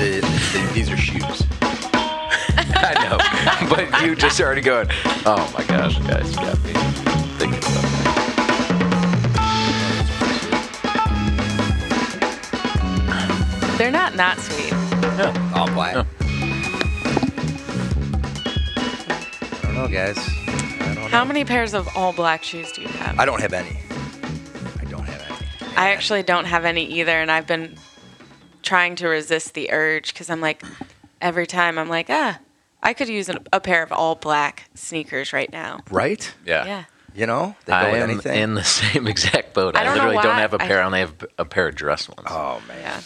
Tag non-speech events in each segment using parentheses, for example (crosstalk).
the, the these are shoes. (laughs) I know, (laughs) but you just started going. Oh my gosh, guys, you got me thinking about that. They're not not sweet. Yeah. All black. Yeah. I don't know, guys. I don't How know. many pairs of all black shoes do you have? I don't have any. I don't have any. I actually don't have any either, and I've been trying to resist the urge because I'm like, every time I'm like, ah, I could use a, a pair of all black sneakers right now. Right? Yeah. Yeah. You know, they go I with am anything. in the (laughs) same exact boat. I I, don't know literally don't why have a I- pair. I only have a pair of dress ones. oh man. Yeah.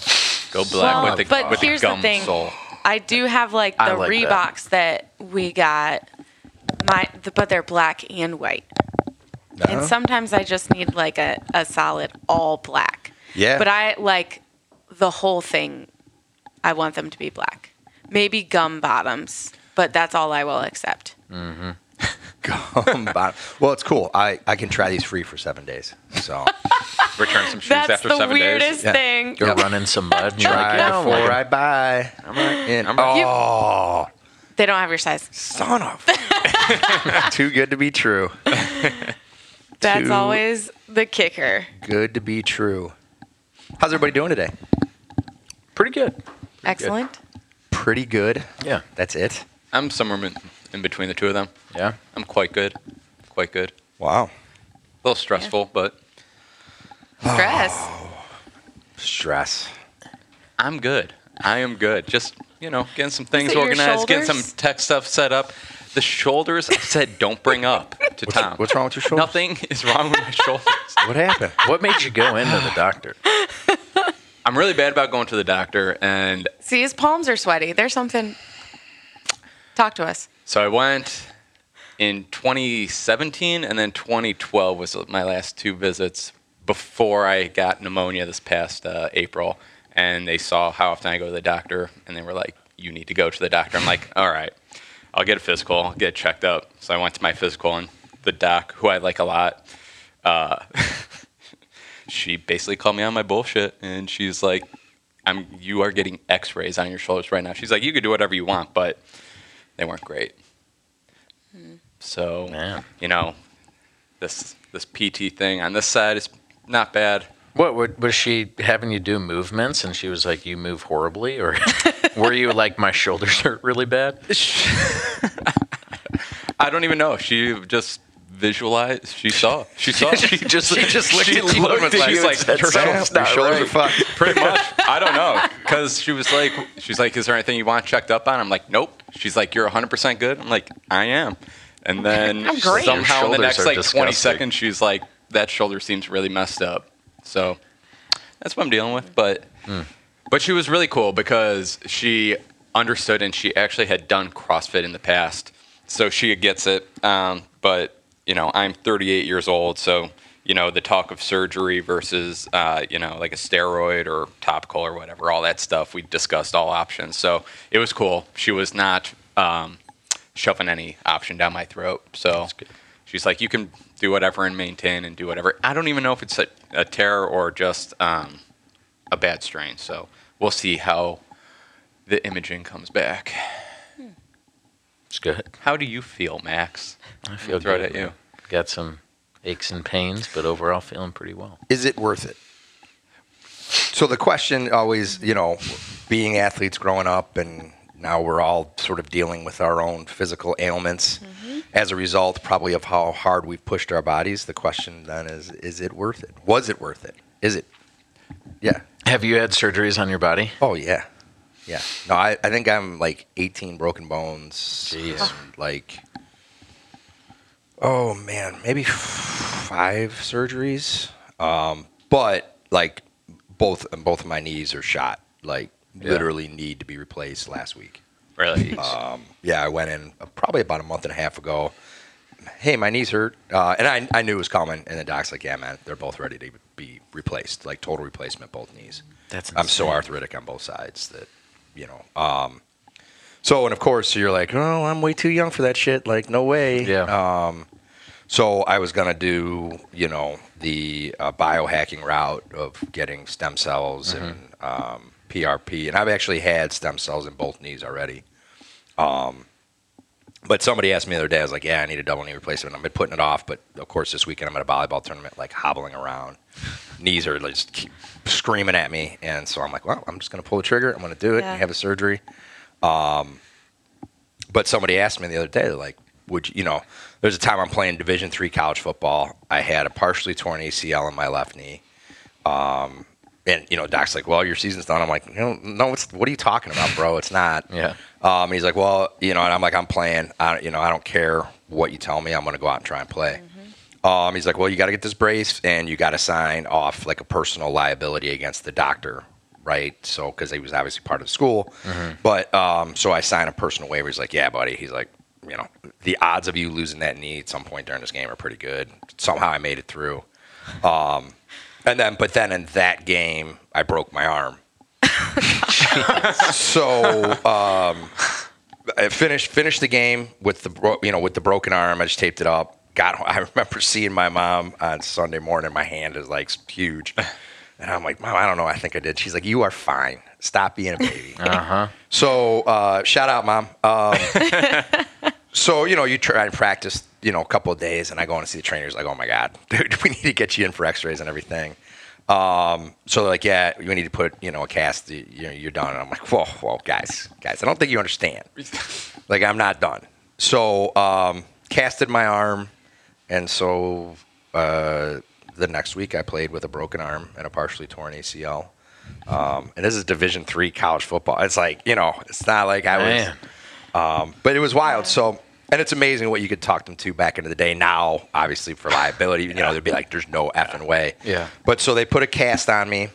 Go black Well, with the but with here's the the gum thing. sole. I do have like I the like that. Reeboks that. we got, my the, but they're black and white. And Uh-huh. sometimes I just need like a, a solid all black. Yeah. But I like the whole thing. I want them to be black. Maybe gum bottoms, but that's all I will accept. Mm-hmm. (laughs) Gum bottom. Well, it's cool. I, I can try these free for seven days. So (laughs) Return some shoes That's after the seven weirdest days. Yeah. thing. Go Yeah. run in some mud. You're try like, before I buy. I'm right. And, I'm right. oh, They don't have your size. son of. (laughs) Too good to be true. That's Two. always the kicker. Good to be true. How's everybody doing today? Pretty good. Pretty Excellent. Pretty good. Yeah. That's it. I'm somewhere in, in between the two of them. Yeah. I'm quite good. Quite good. Wow. A little stressful, but Stress. (sighs) Stress. I'm good. I am good. Just, you know, getting some things organized, getting some tech stuff set up. The shoulders, I said, don't bring up to What's, Tom. what's wrong with your shoulders? Nothing is wrong with my shoulders. What happened? What made you go into the doctor? I'm really bad about going to the doctor, and See, his palms are sweaty. There's something. Talk to us. so I went in 2017, and then 2012 was my last two visits before I got pneumonia this past uh, April. And they saw how often I go to the doctor, and they were like, "You need to go to the doctor." I'm like, "All right, I'll get a physical, I'll get checked up." So I went to my physical, and the doc, who I like a lot, uh, (laughs) she basically called me on my bullshit, and she's like, "I'm you are getting X-rays on your shoulders right now." She's like, "You could do whatever you want, but they weren't great." Hmm. So Man. you know, this this PT thing on this side is not bad. What what- was she having you do movements and she was like, "You move horribly," or (laughs) were you like, "My shoulders hurt really bad"? (laughs) I don't even know. She just visualized. She saw. She saw. (laughs) she just she just looked she at you looked at like, you and said, "That "Something's sounds Your shoulders are fucked. Pretty much. I don't know. Because she was like, she's like, is there anything you want checked up on? I'm like, nope. She's like, you're 100% good. I'm like, I am. And then (laughs) somehow in the next like 20 seconds, she's like, that shoulder seems really messed up. So that's what I'm dealing with. But but she was really cool because she understood and she actually had done CrossFit in the past, so she gets it. Um, but you know, I'm 38 years old, so you know the talk of surgery versus uh, you know like a steroid or topical or whatever, all that stuff. We discussed all options, so it was cool. She was not um, shoving any option down my throat, so she's like, you can do whatever and maintain and do whatever. I don't even know if it's a, a tear or just um, a bad strain. So we'll see how the imaging comes back. It's good. How do you feel, Max? I feel Throw it good. at you. Got some aches and pains, but overall feeling pretty well. Is it worth it? So the question always, you know, being athletes growing up and now we're all sort of dealing with our own physical ailments mm-hmm. as a result probably of how hard we've pushed our bodies. The question then is is it worth it? Was it worth it? Is it? Yeah. Have you had surgeries on your body? Oh yeah. Yeah. No, I, I think I'm like 18 broken bones. Jeez. like oh man, maybe five surgeries. Um, but like both both of my knees are shot. Like Yeah. literally need to be replaced last week. Really? Um, yeah, I went in uh, probably about a month and a half ago. Hey, my knees hurt, uh, and I, I knew it was coming. And the doc's like, "Yeah, man, they're both ready to be replaced, like total replacement, both knees." That's I'm so arthritic on both sides that, you know. Um, so and of course you're like, "Oh, I'm way too young for that shit." Like, no way. Yeah. Um, so I was gonna do, you know, the uh, biohacking route of getting stem cells and um, PRP, and I've actually had stem cells in both knees already. Um, but somebody asked me the other day, I was like, "Yeah, I need a double knee replacement." I've been putting it off, but of course, this weekend I'm at a volleyball tournament, like hobbling around. (laughs) Knees are just screaming at me, and so I'm like, "Well, I'm just going to pull the trigger. I'm going to do it Yeah. and have a surgery." Um, but somebody asked me the other day, they're like, "Would you, you know?" There's a time I'm playing Division three college football. I had a partially torn ACL in my left knee. Um, and you know, Doc's like, "Well, your season's done." I'm like, "No, no, it's what are you talking about, bro? It's not." (laughs) Yeah. Um, and he's like, "Well, you know," and I'm like, "I'm playing. I, you know, I don't care what you tell me. I'm going to go out and try and play." Um, he's like, "Well, you got to get this brace, and you got to sign off like a personal liability against the doctor, right? So, because he was obviously part of the school, but um, so I signed a personal waiver. He's like, "Yeah, buddy." He's like, "You know, the odds of you losing that knee at some point during this game are pretty good." Somehow I made it through. Um, and then, but then in that game, I broke my arm. (laughs) so um, I finished finished the game with the bro- you know with the broken arm. I just taped it up. Got home. (laughs) I remember seeing my mom on Sunday morning. My hand is like huge, (laughs) and I'm like, Mom, I don't know. I think I did. She's like, You are fine. Stop being a baby. (laughs) Uh huh. So uh, shout out, mom. Um, so you know, you try and practice, you know, a couple of days, and I go in to see the trainers. Like, oh my god, dude, we need to get you in for X-rays and everything. Um, so they're like, yeah, we need to put, you know, a cast. You know, you're done. And I'm like, whoa, whoa, guys, guys, I don't think you understand. like, I'm not done. So um, casted my arm, and so uh, the next week I played with a broken arm and a partially torn ACL. Um, and this is Division three college football. It's like you know, it's not like I was, um, but it was wild. So, and it's amazing what you could talk them to back into the day. Now, obviously, for liability, you know, they'd be like, "There's no effing way." Yeah. But so they put a cast on me,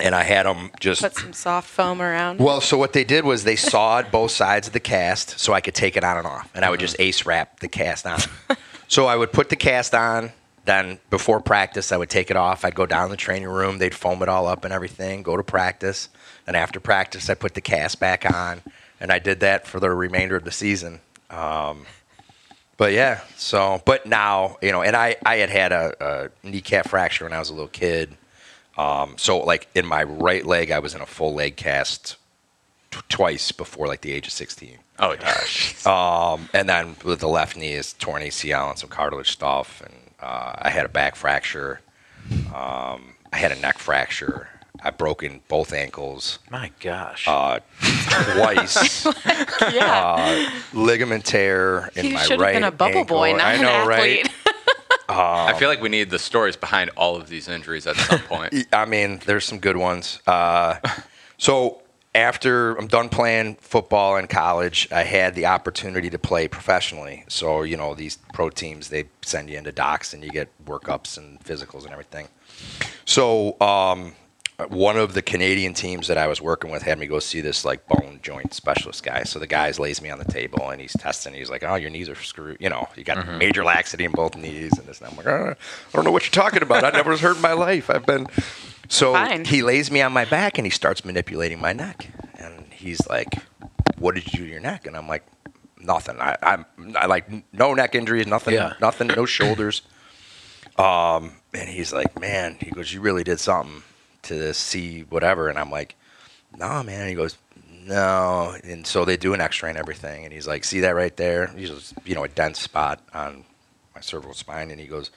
and I had them just. Put some soft foam around. Well, so what they did was they sawed both sides of the cast so I could take it on and off, and I would just ace wrap the cast on. (laughs) so I would put the cast on. Then before practice, I would take it off. I'd go down to the training room. They'd foam it all up and everything. Go to practice. And after practice, I put the cast back on, and I did that for the remainder of the season. Um, but yeah, so but now you know, and I I had had a, a kneecap fracture when I was a little kid. Um, so like in my right leg, I was in a full leg cast t- twice before like the age of sixteen. Oh gosh. Um, and then with the left knee is torn ACL and some cartilage stuff, and uh, I had a back fracture. Um, I had a neck fracture. I've broken both ankles My gosh. uh, twice. (laughs) yeah. ligament tear in he my should have right been a bubble ankle. boy, not I an athlete. right? I feel like we need the stories behind all of these injuries at some (laughs) point. I mean, there's some good ones. Uh, so after I'm done playing football in college, I had the opportunity to play professionally. So you know, these pro teams they send you into docs and you get workups and physicals and everything. So um, one of the Canadian teams that I was working with had me go see this like bone joint specialist guy. So the guy lays me on the table and he's testing. He's like, "Oh, your knees are screwed. You know, you got Mm-hmm. major laxity in both knees." And this, and I'm like, "Uh, "I don't know what you're talking about. I never was hurt in my life. I've been." (laughs) So Fine. he lays me on my back and he starts manipulating my neck. And he's like, "What did you do to your neck?" And I'm like, "Nothing. I, I'm I like no neck injuries. Nothing. Yeah. Nothing. No (clears throat) shoulders." Um, and he's like, man, he goes, you really did something to see whatever. And I'm like, nah, man. And he goes, no. And so they do an X-ray and everything. And he's like, see that right there? He's just, you know, a dense spot on my cervical spine. And he goes,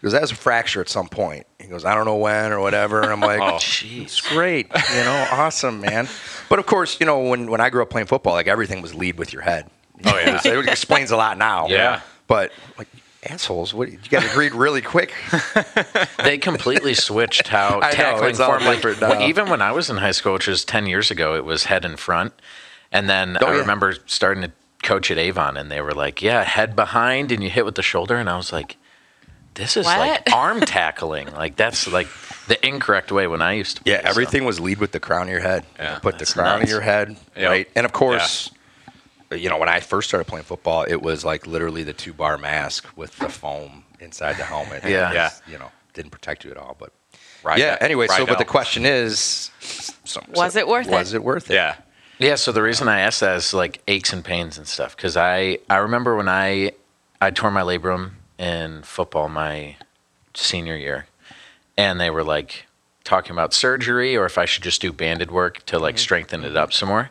he goes, that's a fracture at some point. He goes, I don't know when or whatever. And I'm like, (laughs) Oh, it's great, you know, awesome, man. But of course, you know, when, when I grew up playing football, like everything was lead with your head. Oh, yeah. (laughs) It, was- it explains a lot now. Yeah. But like assholes, what you guys agreed really quick. (laughs) they completely switched how (laughs) I know, tackling it's all form. Like, well, now. even when I was in high school, which was ten years ago, it was head in front, and then Oh, I yeah. remember starting to coach at Avon, and they were like, "Yeah, head behind, and you hit with the shoulder," and I was like, "This is like (laughs) arm tackling. Like that's like the incorrect way when I used to." Yeah, play, so. everything was lead with the crown of your head. Yeah, Put the crown nuts. of your head, Yep. right? And of course, you know, when I first started playing football, it was like literally the two bar mask with the foam inside the helmet. Yeah. And, Yeah. You know, didn't protect you at all. But Right yeah. now- Anyway, so right but the question is, some, Was it worth was it? Was it worth it? Yeah. Yeah, so the reason I asked that is like aches and pains and stuff because I I remember when I I tore my labrum in football my senior year, and they were like, talking about surgery or if I should just do banded work to like mm-hmm. strengthen it up some more.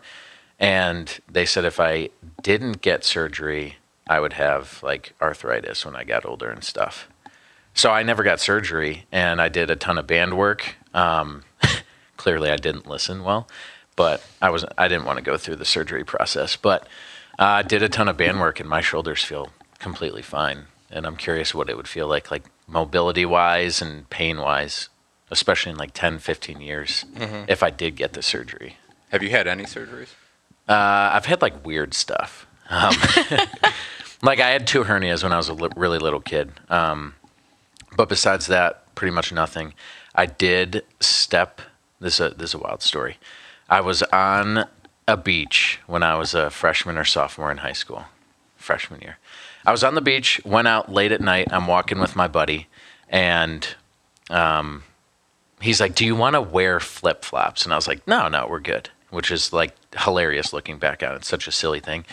And they said if I didn't get surgery, I would have like arthritis when I got older and stuff. So I never got surgery, and I did a ton of band work. Um, (laughs) clearly, I didn't listen well, but I was I didn't want to go through the surgery process. But uh, I did a ton of band work, and my shoulders feel completely fine. And I'm curious what it would feel like, like mobility wise and pain wise, especially in like 10, 15 years, if I did get the surgery. Have you had any surgeries? Uh, I've had like weird stuff. Um, (laughs) like I had two hernias when I was a li- really little kid. Um, but besides that, pretty much nothing. I did step. This is a, this is a wild story. I was on a beach when I was a freshman or sophomore in high school, freshman year. I was on the beach, went out late at night. I'm walking with my buddy, and um, he's like, "Do you want to wear flip flops?" And I was like, "No, no, we're good." Which is like hilarious looking back on it. It's such a silly thing.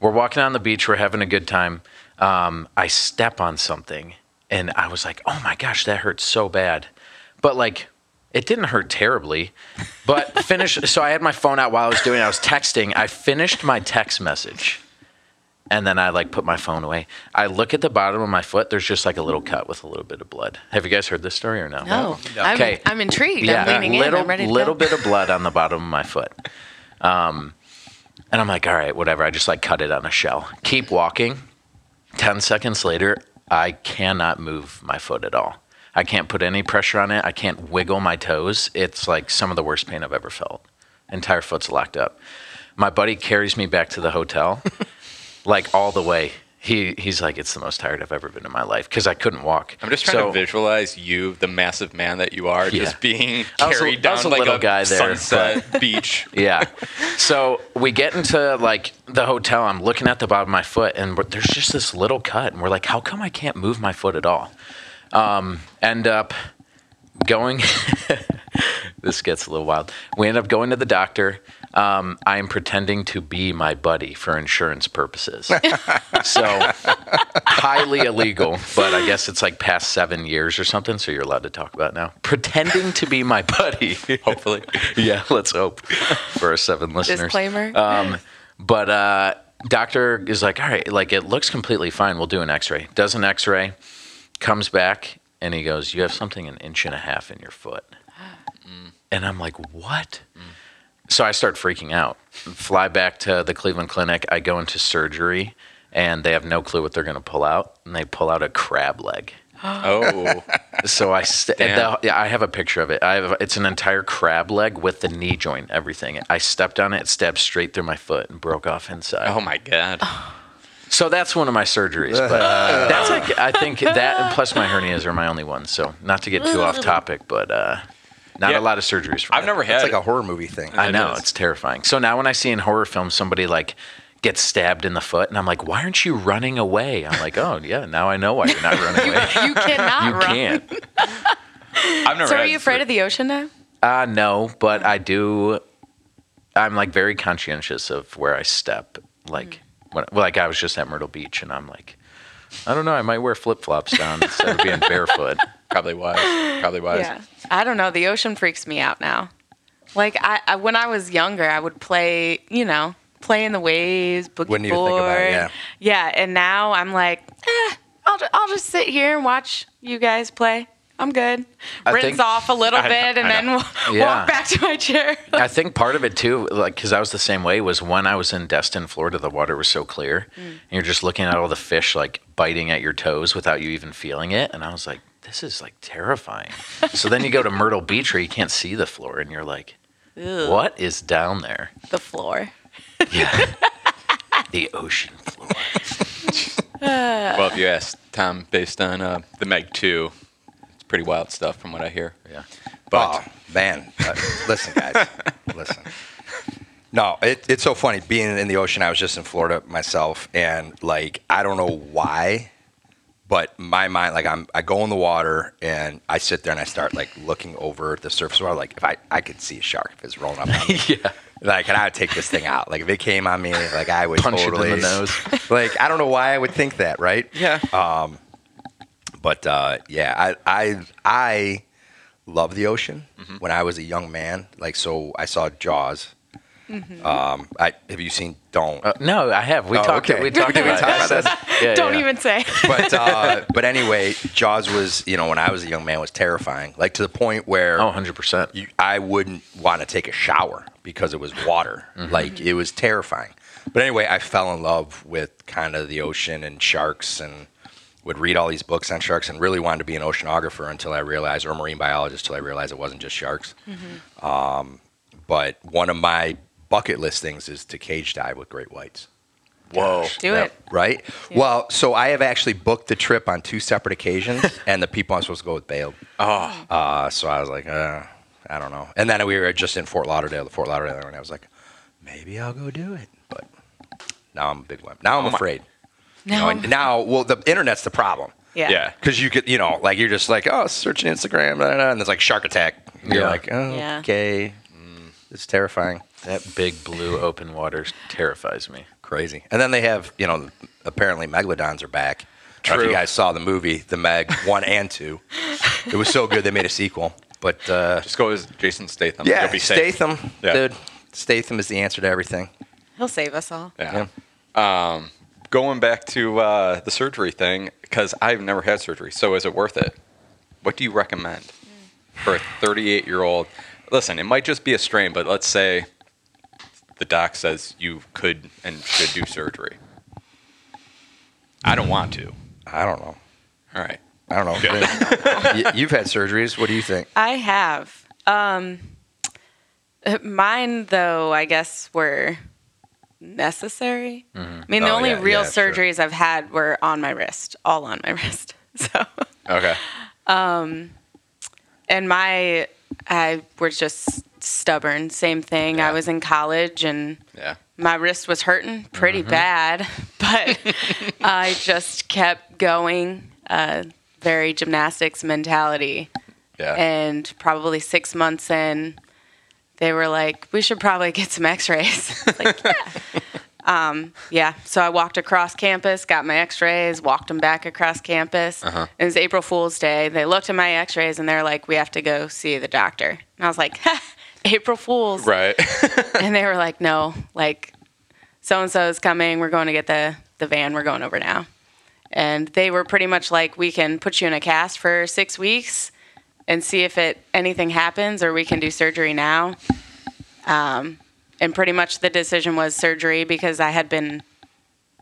We're walking on the beach. We're having a good time. Um, I step on something, and I was like, "Oh my gosh, that hurts so bad," but like. It didn't hurt terribly, but (laughs) finished. so I had my phone out while I was doing. it. I was texting. I finished my text message, and then I like put my phone away. I look at the bottom of my foot. There's just like a little cut with a little bit of blood. Have you guys heard this story or no? No, I'm, Okay. I'm intrigued. Yeah, I'm leaning little in. I'm ready to little go. bit of blood on the bottom of my foot. Um, and I'm like, all right, whatever. I just like cut it on a shell. Keep walking. Ten seconds later, I cannot move my foot at all. I can't put any pressure on it. I can't wiggle my toes. It's like some of the worst pain I've ever felt. Entire foot's locked up. My buddy carries me back to the hotel, (laughs) like all the way. He he's like, it's the most tired I've ever been in my life because I couldn't walk. I'm just trying So- to visualize you, the massive man that you are, Yeah. just being was a- carried down a like little a guy there, sunset (laughs) beach. Yeah. So we get into like the hotel. I'm looking at the bottom of my foot, and there's just this little cut, and we're like, "How come I can't move my foot at all?" Um, end up going. (laughs) this gets a little wild. We end up going to the doctor. Um, I am pretending to be my buddy for insurance purposes. (laughs) so highly illegal, but I guess it's like past seven years or something, so you're allowed to talk about it now. Pretending to be my buddy. (laughs) Hopefully. yeah, let's hope for our seven listeners. Disclaimer. Um, but uh, doctor is like, all right, like it looks completely fine. We'll do an X-ray. Does an X-ray, comes back, and he goes, you have something an inch and a half in your foot. (gasps) And I'm like, what? So I start freaking out. Fly back to the Cleveland Clinic. I go into surgery, and they have no clue what they're going to pull out, and they pull out a crab leg. (gasps) Oh, So I st- the, yeah, I have a picture of it. I have it's an entire crab leg with the knee joint, everything. I stepped on it, it stabbed straight through my foot and broke off inside. oh my God. So that's one of my surgeries, but (laughs) that's like I think that and plus my hernias are my only ones. So not to get too off topic, but uh, not Yeah. a lot of surgeries. For I've me. never had It's like a horror movie thing. I It know is. it's terrifying. So now when I see in horror films somebody like gets stabbed in the foot, and I'm like, why aren't you running away? I'm like, oh yeah, now I know why you're not running (laughs) away. you cannot you run. can't. (laughs) I've never So are you afraid of the ocean now? Uh, no, but I do. I'm like very conscientious of where I step. Like, when, like I was just at Myrtle Beach, and I'm like, I don't know, I might wear flip flops down instead of being barefoot. Probably wise. Probably wise. Yeah. I don't know. The ocean freaks me out now. Like I, I when I was younger, I would play, you know, play in the waves, boogie Wouldn't even think about it, yeah. Yeah, and now I'm like, eh, I'll, I'll just sit here and watch you guys play. I'm good. I Rinse think- off a little I know, bit and then w- Yeah. walk back to my chair. (laughs) I think part of it too, like, because I was the same way, was when I was in Destin, Florida, the water was so clear, and you're just looking at all the fish like biting at your toes without you even feeling it, and I was like, this is like terrifying. so then you go to Myrtle Beach where you can't see the floor, and you're like, Ugh, what is down there? The floor. Yeah. (laughs) the ocean floor. (sighs) Well, if you ask Tom, based on uh, the Meg 2, it's pretty wild stuff from what I hear. Yeah. But oh man, Uh, listen, guys, (laughs) listen. No, it, it's so funny being in the ocean. I was just in Florida myself, and like I don't know why, but my mind, like I'm, I go in the water and I sit there and I start like looking over the surface water. Like if I, I could see a shark if it's rolling up on me. (laughs) yeah. Like, and I would take this thing out. Like, if it came on me, like, I would Punch it in the nose. (laughs) Like, I don't know why I would think that, right? yeah. Um but uh, yeah, I, I, I love the ocean Mm-hmm. when I was a young man. Like, so I saw Jaws. Mm-hmm. Um, I have you seen Don't? Uh, no, I have. We Oh, talked. okay. We talked (laughs) about, talk about this. Yeah, Don't yeah. even say. (laughs) but uh, but anyway, Jaws was you know when I was a young man was terrifying. Like to the point where Oh, 100 percent. I wouldn't want to take a shower because it was water. Like it was terrifying. But anyway, I fell in love with kind of the ocean and sharks and would read all these books on sharks and really wanted to be an oceanographer until I realized, or a marine biologist, until I realized it wasn't just sharks. Um, but one of my bucket list things is to cage dive with great whites. Whoa. Do Yeah, it. Right? Well, so I have actually booked the trip on two separate occasions, (laughs) and the people I'm supposed to go with bailed. Oh, Uh, so I was like, uh, I don't know. And then we were just in Fort Lauderdale, the Fort Lauderdale, and I was like, maybe I'll go do it. But now I'm a big wimp. Now I'm Oh my- afraid. You know, now, well, the internet's the problem. yeah. yeah. Because you could, you know, like you're just like, oh, searching Instagram, da, da, da, and there's like shark attack. You're Yeah. like, oh, Yeah. okay. It's terrifying. That big blue (laughs) open water terrifies me. Crazy. And then they have, you know, apparently megalodons are back. I if True. you guys saw the movie, The Meg (laughs) 1 and 2. It was so good they made a sequel. But uh, Just go as Jason Statham. yeah, You'll safe. Statham, Yeah. dude. Statham is the answer to everything. He'll save us all. Yeah. Um, going back to uh, the surgery thing, because I've never had surgery. So is it worth it? What do you recommend for a 38 year old? Listen, it might just be a strain, but let's say the doc says you could and should do surgery. I don't want to. I don't know. All right. I don't know. You- You've had surgeries. What do you think? I have. Um, mine, though, I guess were necessary. I mean, the Oh, only yeah, real yeah, sure. surgeries I've had were on my wrist, all on my (laughs) wrist. So, Okay. and my, I was just stubborn. Same thing. Yeah. I was in college and Yeah. my wrist was hurting pretty Mm-hmm. bad, (laughs) but (laughs) I just kept going. Uh, very gymnastics mentality. Yeah. And probably six months in, they were like, "We should probably get some X-rays." (laughs) like, yeah. Um, yeah. So I walked across campus, got my X-rays, walked them back across campus. Uh-huh. It was April Fool's Day. They looked at my X-rays and they're like, "We have to go see the doctor." And I was like, ha, "April Fool's." right. (laughs) and they were like, "No, like so and so is coming. We're going to get the the van. We're going over now." And they were pretty much like, "We can put you in a cast for six weeks and see if it anything happens, or we can do surgery now." Um, and pretty much the decision was surgery because I had been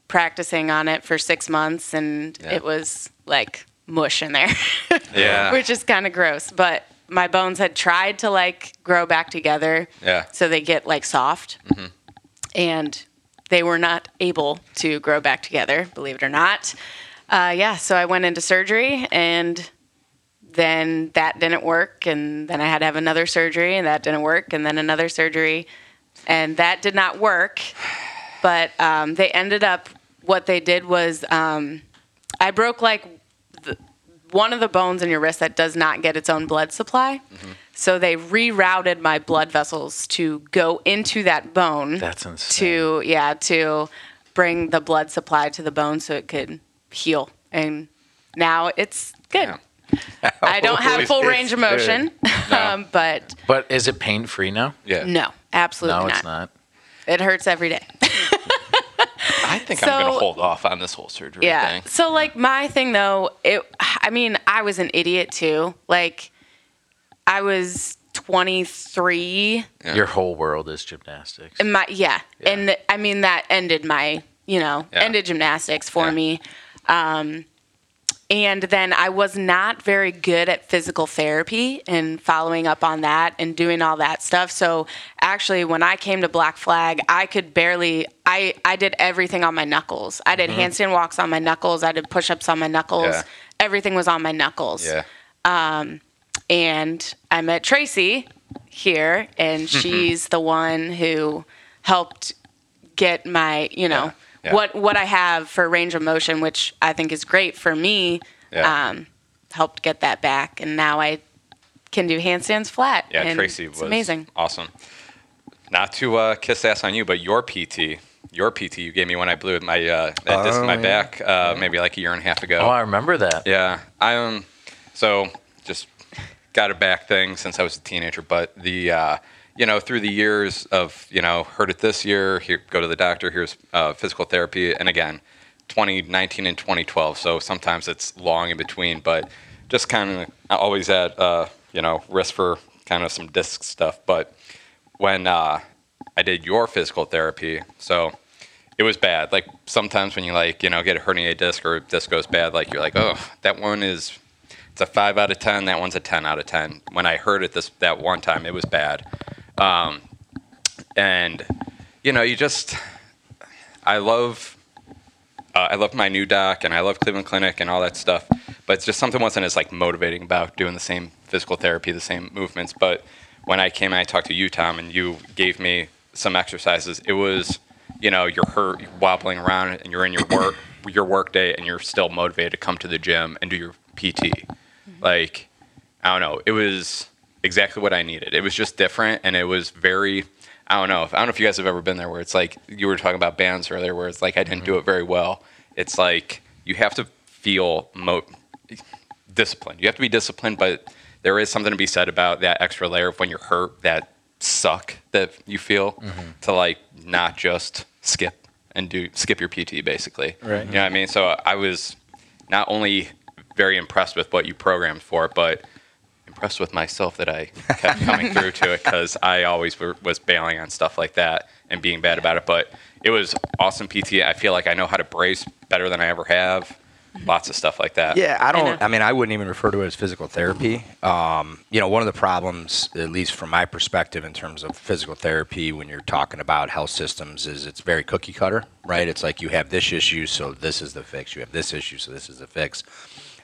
practicing on it for six months, and Yeah. it was like mush in there. yeah. (laughs) which is kind of gross. But my bones had tried to like grow back together, Yeah. so they get like soft, and they were not able to grow back together. Believe it or not, uh, yeah. So I went into surgery, and then that didn't work, and then I had to have another surgery, and that didn't work, and then another surgery, and that did not work. But um, they ended up. What they did was, um, I broke like one of the bones in your wrist that does not get its own blood supply. So they rerouted my blood vessels to go into that bone That's insane. to yeah to bring the blood supply to the bone so it could heal. And now it's good. Yeah. (laughs) I don't have full range of motion, (laughs) um, but But is it pain free now? Yeah. no, absolutely no, not. it's not. It hurts every day. (laughs) I think I'm going to hold off on this whole surgery Yeah. thing. So like my thing though, it I mean, I was an idiot too. Like I was 23 Yeah. Your whole world is gymnastics. and my yeah. And I mean that ended my, you know, Yeah. ended gymnastics for Yeah. me. Um and then I was not very good at physical therapy and following up on that and doing all that stuff. So actually when I came to Black Flag, I could barely I I did everything on my knuckles. I did handstand walks on my knuckles, I did push-ups on my knuckles. Mm-hmm. Yeah. Everything was on my knuckles Yeah. and I met Tracy here, and Mm-hmm. (laughs) she's the one who helped get my, you know, Yeah, yeah. what what I have for range of motion, which I think is great for me. Yeah. Um, helped get that back, and now I can do handstands flat. Yeah, and Tracy it's was amazing. awesome. Not to uh, kiss ass on you, but your PT, your PT you gave me when I blew my uh, that disc in Oh, my yeah. back uh, maybe like a year and a half ago. oh, I remember that. Yeah, I um, so just got a back thing since I was a teenager, but the uh, you know through the years of you know heard it this year, here go to the doctor, here's uh, physical therapy, and again, 2019 and 2012. So sometimes it's long in between, but just kind of always at uh, you know risk for kind of some disc stuff. But when uh, I did your physical therapy, so it was bad. Like sometimes when you like you know get a herniated disc or disc goes bad, like you're like, oh, that one is it's a five out of ten. That one's a ten out of ten. When I heard it this that one time, it was bad. Um, and you know, you just I love uh, I love my new doc and I love Cleveland Clinic and all that stuff. But it's just something wasn't as like motivating about doing the same physical therapy, the same movements. But when I came and I talked to you, Tom, and you gave me some exercises, it was you know you're hurt, you're wobbling around, and you're in your work your work day, and you're still motivated to come to the gym and do your PT. Like I don't know, it was exactly what I needed. It was just different, and it was very. I don't know. If, I don't know if you guys have ever been there, where it's like you were talking about bands earlier, where it's like I didn't do mm-hmm. it very well. It's like you have to feel mo- disciplined. You have to be disciplined, but there is something to be said about that extra layer of when you're hurt, that suck that you feel mm-hmm. to like not just skip and do skip your PT basically. Right. You know what I mean? So I was not only very impressed with what you programmed for, but impressed with myself that I kept coming through to it because I always were, was bailing on stuff like that and being bad about it. But it was awesome PT. I feel like I know how to brace better than I ever have. Lots of stuff like that. Yeah, I don't. know. I, mean, I wouldn't even refer to it as physical therapy. Um, you know, one of the problems, at least from my perspective, in terms of physical therapy, when you're talking about health systems, is it's very cookie cutter, right? It's like you have this issue, so this is the fix. You have this issue, so this is the fix.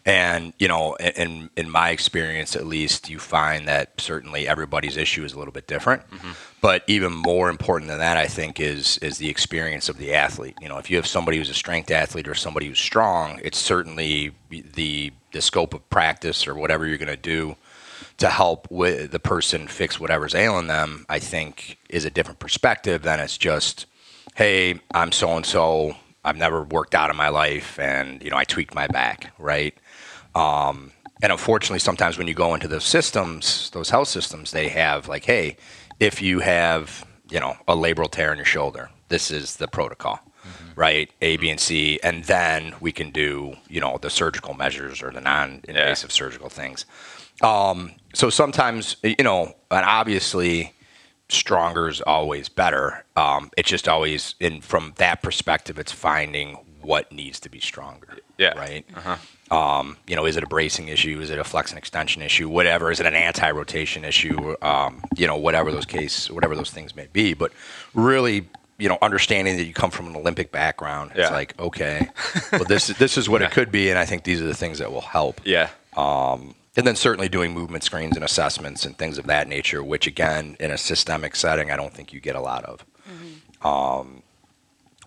And you know, in- in my experience, at least, you find that certainly everybody's issue is a little bit different. Mm-hmm. But even more important than that, I think, is is the experience of the athlete. You know, if you have somebody who's a strength athlete or somebody who's strong, it's certainly the the scope of practice or whatever you're going to do to help with the person fix whatever's ailing them. I think is a different perspective than it's just, hey, I'm so and so. I've never worked out in my life, and you know, I tweaked my back, right? Um, and unfortunately, sometimes when you go into those systems, those health systems, they have like, hey, if you have, you know, a labral tear in your shoulder, this is the protocol, right? A, B, and C, and then we can do, you know, the surgical measures or the non-invasive surgical things. Um, so sometimes, you know, and obviously, stronger is always better. Um, it's just always, in from that perspective, it's finding what needs to be stronger. Yeah. Right. Um, you know, is it a bracing issue? Is it a flex and extension issue? Whatever. Is it an anti-rotation issue? Um, you know, whatever those case, whatever those things may be. But really, you know, understanding that you come from an Olympic background, it's like, okay, (laughs) well, this this is what it could be, and I think these are the things that will help. Yeah. And then certainly doing movement screens and assessments and things of that nature, which again, in a systemic setting, I don't think you get a lot of. Um,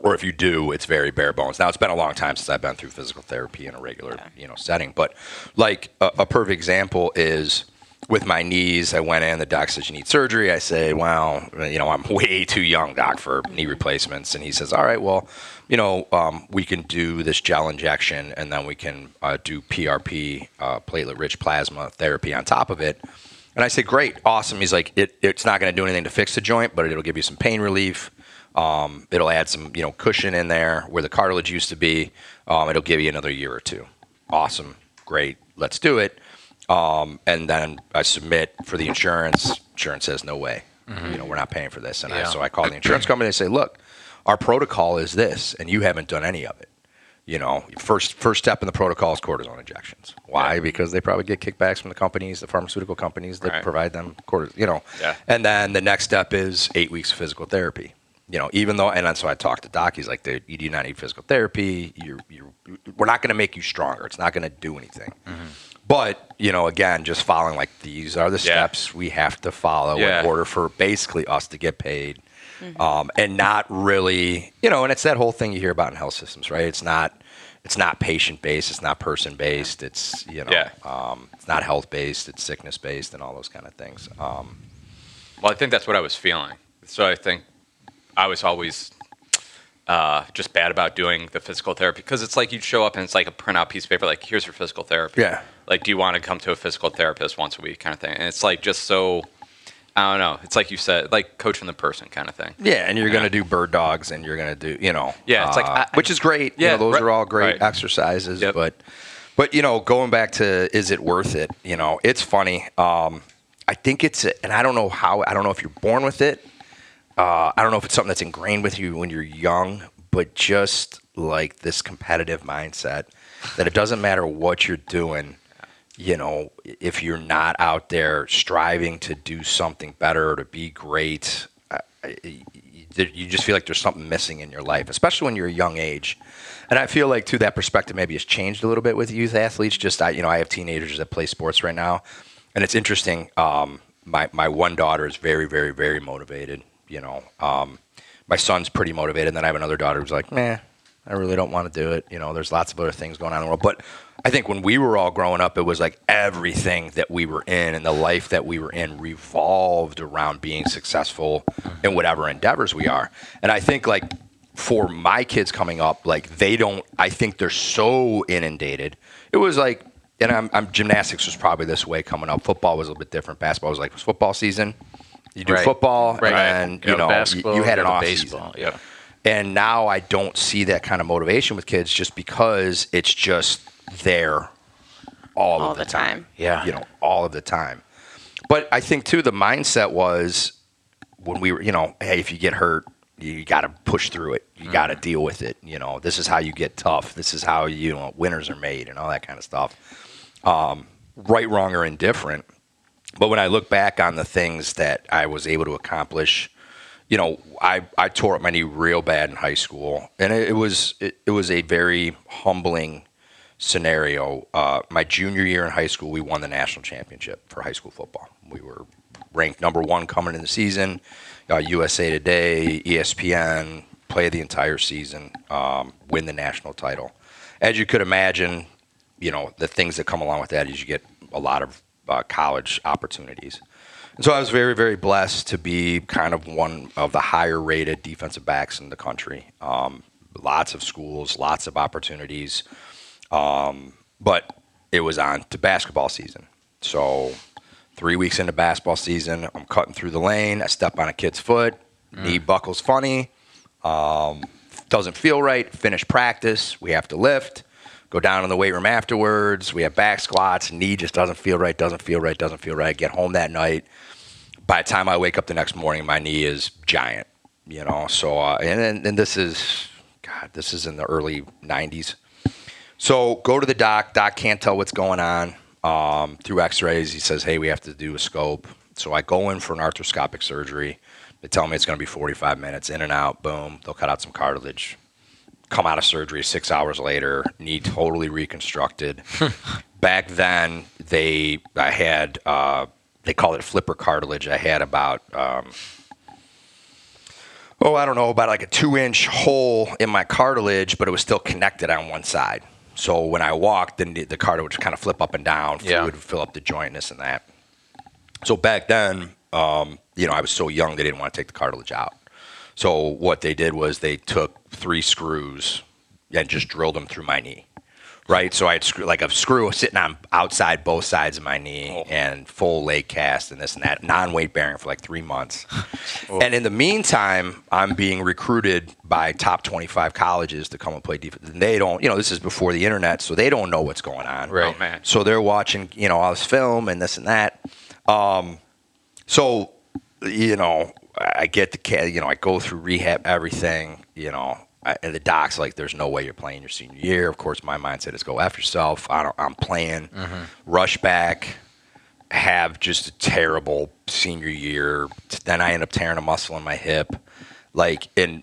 or if you do, it's very bare bones. Now it's been a long time since I've been through physical therapy in a regular, you know, setting. But like a, a perfect example is with my knees. I went in. The doc says you need surgery. I say, well, you know, I'm (laughs) way too young, doc, for knee replacements. And he says, all right, well, you know, um, we can do this gel injection, and then we can uh, do PRP, uh, platelet-rich plasma therapy on top of it. And I say, great, awesome. He's like, it, it's not going to do anything to fix the joint, but it'll give you some pain relief. Um, it'll add some, you know, cushion in there where the cartilage used to be. Um, it'll give you another year or two. Awesome, great, let's do it. Um, and then I submit for the insurance. Insurance says no way. You know, we're not paying for this. And I, so I call the insurance company and say, look, our protocol is this, and you haven't done any of it. You know, first first step in the protocol is cortisone injections. Why? Because they probably get kickbacks from the companies, the pharmaceutical companies that Right. provide them cortisone. You know, Yeah. and then the next step is eight weeks of physical therapy. You know, even though, and then so I talked to Doc. He's like, "Dude, "You do not need physical therapy. You're, you're, we're not going to make you stronger. It's not going to do anything." But you know, again, just following like these are the Yeah. steps we have to follow Yeah. in order for basically us to get paid, um, and not really, you know, and it's that whole thing you hear about in health systems, right? It's not, it's not patient based. It's not person based. It's you know, Yeah. um, it's not health based. It's sickness based, and all those kind of things. Um, Well, I think that's what I was feeling. So I think I was always uh, just bad about doing the physical therapy because it's like you'd show up and it's like a printout piece of paper, like here's your physical therapy. Yeah. Like, do you want to come to a physical therapist once a week, kind of thing? And it's like just so. I don't know. It's like you said, like coaching the person kind of thing. Yeah, and you're Yeah. going to do bird dogs, and you're going to do, you know, Yeah, it's like, uh, I- which is great. you Yeah, know, those right- are all great right. exercises. Yep. But, but you know, going back to is it worth it? You know, it's funny. Um, I think it's, and I don't know how. I don't know if you're born with it. Uh, I don't know if it's something that's ingrained with you when you're young, but just like this competitive mindset that it doesn't matter what you're doing you know, if you're not out there striving to do something better or to be great, you you just feel like there's something missing in your life, especially when you're a young age. And I feel like, too, that perspective maybe has changed a little bit with youth athletes. Just, I, you know, I have teenagers that play sports right now, and it's interesting. Um, my my one daughter is very, very, very motivated. You know, um, my son's pretty motivated, and then I have another daughter who's like, meh, I really don't want to do it. You know, there's lots of other things going on in the world. But I think when we were all growing up, it was like everything that we were in and the life that we were in revolved around being successful in whatever endeavors we are. And I think like for my kids coming up, like they don't, I think they're so inundated. It was like, and I'm, I'm gymnastics was probably this way coming up. Football was a little bit different. Basketball was like, was football season. You do Right. football, Right. and Go you know, you, basketball, you had go an to off baseball. season. Yeah. And now I don't see that kind of motivation with kids just because it's just there all, All of the, the time. time. Yeah. You know, all of the time. But I think too the mindset was when we were, you know, hey, if you get hurt, you got to push through it. You got to deal with it. You know, this is how you get tough. This is how you know winners are made and all that kind of stuff. Um, right, wrong, or indifferent. But when I look back on the things that I was able to accomplish, you know, I, I tore up my knee real bad in high school, and it, it was it, it was a very humbling scenario. Uh, my junior year in high school, we won the national championship for high school football. We were ranked number one coming in the season. Uh, USA Today, ESPN, play the entire season, um, win the national title. As you could imagine, you know the things that come along with that is you get a lot of uh, college opportunities. And so I was very, very blessed to be kind of one of the higher rated defensive backs in the country. Um, lots of schools, lots of opportunities. Um, but it was on to basketball season. So three weeks into basketball season, I'm cutting through the lane. I step on a kid's foot. Knee buckles funny. Um, doesn't feel right. Finish practice. We have to lift. Go down in the weight room afterwards. We have back squats. Knee just doesn't feel right. Doesn't feel right. Doesn't feel right. Get home that night. By the time I wake up the next morning, my knee is giant. You know. So uh, and and, this is God. This is in the early '90s. So go to the doc. Doc can't tell what's going on. Um, through X-rays, he says, "Hey, we have to do a scope." So I go in for an arthroscopic surgery. They tell me it's going to be 45 minutes, in and out. Boom. They'll cut out some cartilage. Come out of surgery six hours later, knee totally reconstructed. (laughs) Back then, they I had uh, they call it flipper cartilage. I had about um, oh, I don't know, about like a two inch hole in my cartilage, but it was still connected on one side. So when I walked, then the, the cartilage would kind of flip up and down. Fluid Yeah. would fill up the joint, and this and that. So back then, um, you know, I was so young they didn't want to take the cartilage out. So what they did was they took three screws and just drilled them through my knee. Right, so I had screw, like a screw sitting on outside both sides of my knee and full leg cast and this and that, non-weight bearing for like three months. (laughs) and in the meantime, I'm being recruited by top 25 colleges to come and play defense. And they don't, you know, this is before the internet, so they don't know what's going on. Right. Oh, man. So they're watching, you know, all this film and this and that. Um, so, you know, I get the ca- you know, I go through rehab, everything, you know, I, and the doc's like, "There's no way you're playing your senior year." Of course, my mindset is go after yourself. I don't, I'm playing, rush back, have just a terrible senior year. Then I end up tearing a muscle in my hip, like, and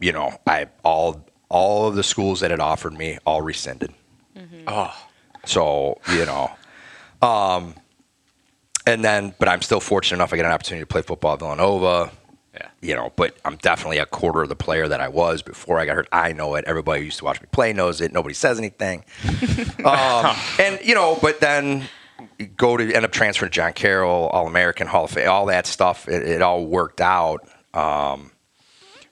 you know, I all all of the schools that had offered me all rescinded. Oh, So, you know, um, and then, but I'm still fortunate enough I get an opportunity to play football at Villanova, yeah. you know, but I'm definitely a quarter of the player that I was before I got hurt. I know it. Everybody who used to watch me play knows it. Nobody says anything. (laughs) um, and, you know, but then you go to end up transferring to John Carroll, All American, Hall of Fame, all that stuff. It, it all worked out. Um,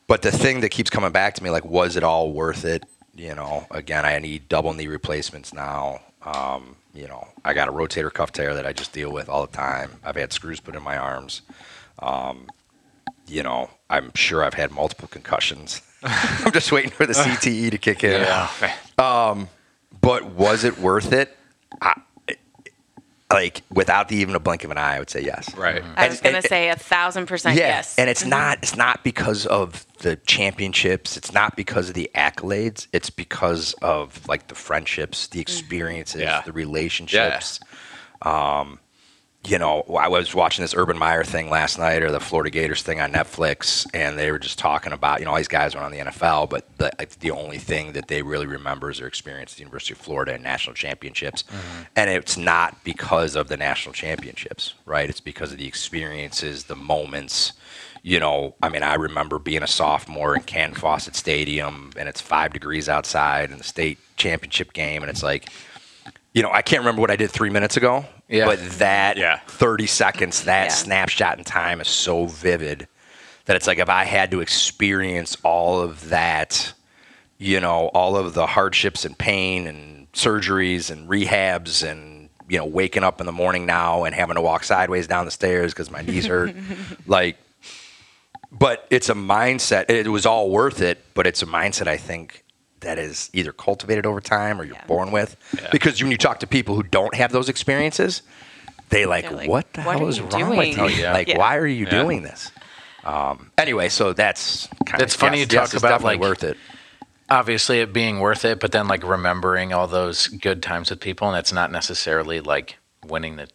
but the thing that keeps coming back to me, like, was it all worth it? You know, again, I need double knee replacements now. Um, you know, I got a rotator cuff tear that I just deal with all the time. I've had screws put in my arms. Um, you know, I'm sure I've had multiple concussions. (laughs) I'm just waiting for the (laughs) CTE to kick in. But was it worth it? I, like without the, even a blink of an eye, I would say yes. Right. I was going to say a thousand percent Yeah, yes. and it's not it's not because of the championships. It's not because of the accolades. It's because of like the friendships, the experiences, Yeah. the relationships. Um, you know, I was watching this Urban Meyer thing last night, or the Florida Gators thing on Netflix, and they were just talking about you know all these guys went on the NFL, but the like, the only thing that they really remember is their experience at the University of Florida and national championships, mm-hmm. and it's not because of the national championships, right? It's because of the experiences, the moments. You know, I mean, I remember being a sophomore in Canton Fawcett Stadium, and it's five degrees outside in the state championship game, and it's like you know, I can't remember what I did three minutes ago, Yeah. but that Yeah. 30 seconds, that Yeah. snapshot in time is so vivid that it's like if I had to experience all of that, you know, all of the hardships and pain and surgeries and rehabs and, you know, waking up in the morning now and having to walk sideways down the stairs because my knees hurt, (laughs) like, but it's a mindset. It was all worth it, but it's a mindset I think that is either cultivated over time or you're Yeah. born with. Yeah. Because when you talk to people who don't have those experiences, they like, like, what the "What hell is wrong doing?" with you? Oh, yeah. Like, Yeah. why are you Yeah. doing this? Um, anyway, so that's kind It's funny you talk it's about, like, worth it. obviously it being worth it, but then like remembering all those good times with people, and it's not necessarily like winning the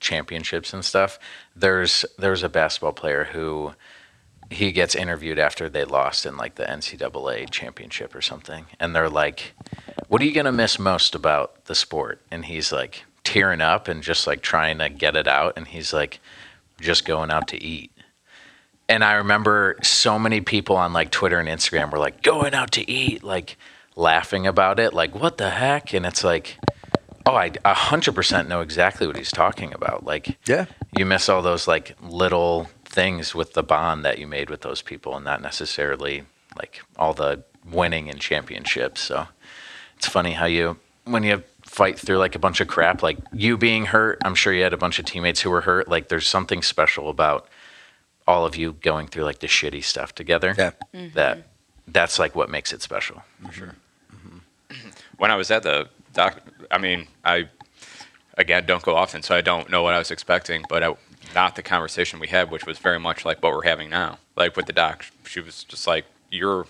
championships and stuff. There's there's a basketball player who he gets interviewed after they lost in like the NCAA championship or something, and they're like, "What are you gonna miss most about the sport?" And he's like tearing up and just like trying to get it out, and he's like, "Just going out to eat." And I remember so many people on like Twitter and Instagram were like going out to eat, like laughing about it, like what the heck? And it's like, oh, I a hundred percent know exactly what he's talking about. Like, Yeah. you miss all those like little things with the bond that you made with those people, and not necessarily like all the winning and championships. So it's funny how you when you fight through like a bunch of crap, like you being hurt. I'm sure you had a bunch of teammates who were hurt. Like, there's something special about all of you going through like the shitty stuff together. Yeah. That that's like what makes it special. For sure. Mm-hmm. When I was at the doc, I mean, I again don't go often, so I don't know what I was expecting, but I, not the conversation we had, which was very much like what we're having now. Like with the doc, she was just like, "You're,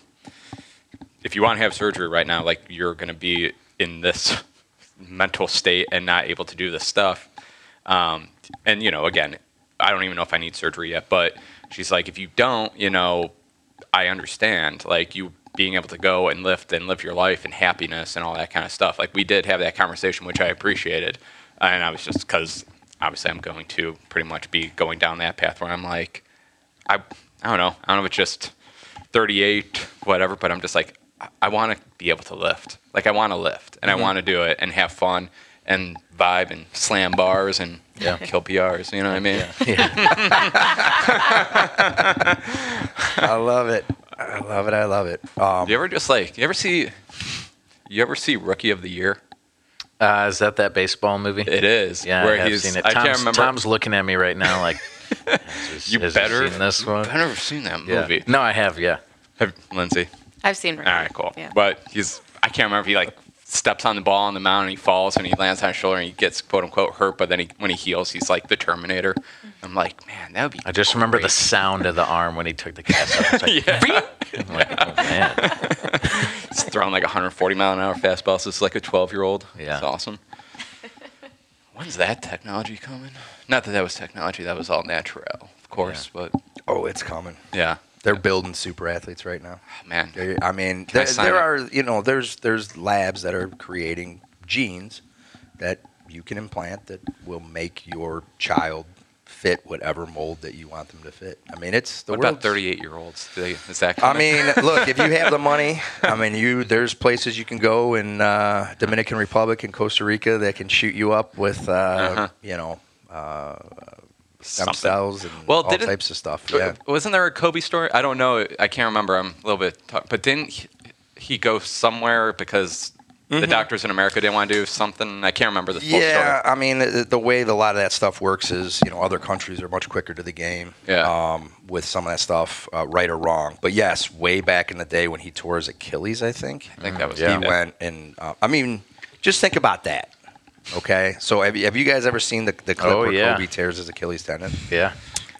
if you want to have surgery right now, like you're going to be in this (laughs) mental state and not able to do this stuff." Um, and you know, again, I don't even know if I need surgery yet, but she's like, if you don't, you know, I understand, like you being able to go and lift and live your life and happiness and all that kind of stuff. Like we did have that conversation, which I appreciated, and I was just because obviously I'm going to pretty much be going down that path where I'm like, I, I don't know, I don't know if it's just 38, whatever, but I'm just like, I, I want to be able to lift, like I want to lift and I want to do it and have fun and vibe and slam bars and Yeah. (laughs) kill PRs. You know what I mean? (laughs) I love it. I love it. I love it. Um, You ever just like you ever see you ever see Rookie of the Year? Uh, is that that baseball movie? It is. yeah, where I have he's, seen it. I Tom's, can't remember. Tom's looking at me right now, like has, (laughs) you has he better seen this one. I've never seen that Yeah. movie. No, I have. Yeah. Have, Lindsey. I've seen. All right, cool. Yeah. But he's I can't remember if he like steps on the ball on the mound and he falls and he lands on his shoulder and he gets quote unquote hurt, but then he when he heals he's like the Terminator. I'm like, man, that would be I just remember the sound of the arm when he took the cast off. It's like, (laughs) Yeah. I'm like, oh, man. (laughs) He's throwing like 140 mile an hour fastballs. This is like a 12 year old. Yeah. It's awesome. When's that technology coming? Not that that was technology. That was all natural, of course. But oh, it's coming. yeah, They're building super athletes right now. Ah, man. They- I mean, Can I there, sign there up? are you know there's there's labs that are creating genes that you can implant that will make your child fit whatever mold that you want them to fit. I mean, it's the What about 38 year olds? Is that I mean, look, if you have the money, (laughs) I mean, you there's places you can go in uh, Dominican Republic and Costa Rica that can shoot you up with, uh, Uh-huh. you know, uh, stem cells and Well, all types of stuff. Yeah. Wasn't there a Kobe story? I don't know. I can't remember. I'm a little bit, t- but didn't he, he go somewhere because the doctors in America didn't want to do something? I can't remember the full Yeah, story. I mean, the, the way a lot of that stuff works is, you know, other countries are much quicker to the game Yeah. um, with some of that stuff, uh, right or wrong. But yes, way back in the day when he tore his Achilles, I think, I think that was yeah. he went and, uh, I mean, just think about that. Okay, so have you, have you guys ever seen the, the clip Oh, where yeah. Kobe tears his Achilles tendon? Yeah.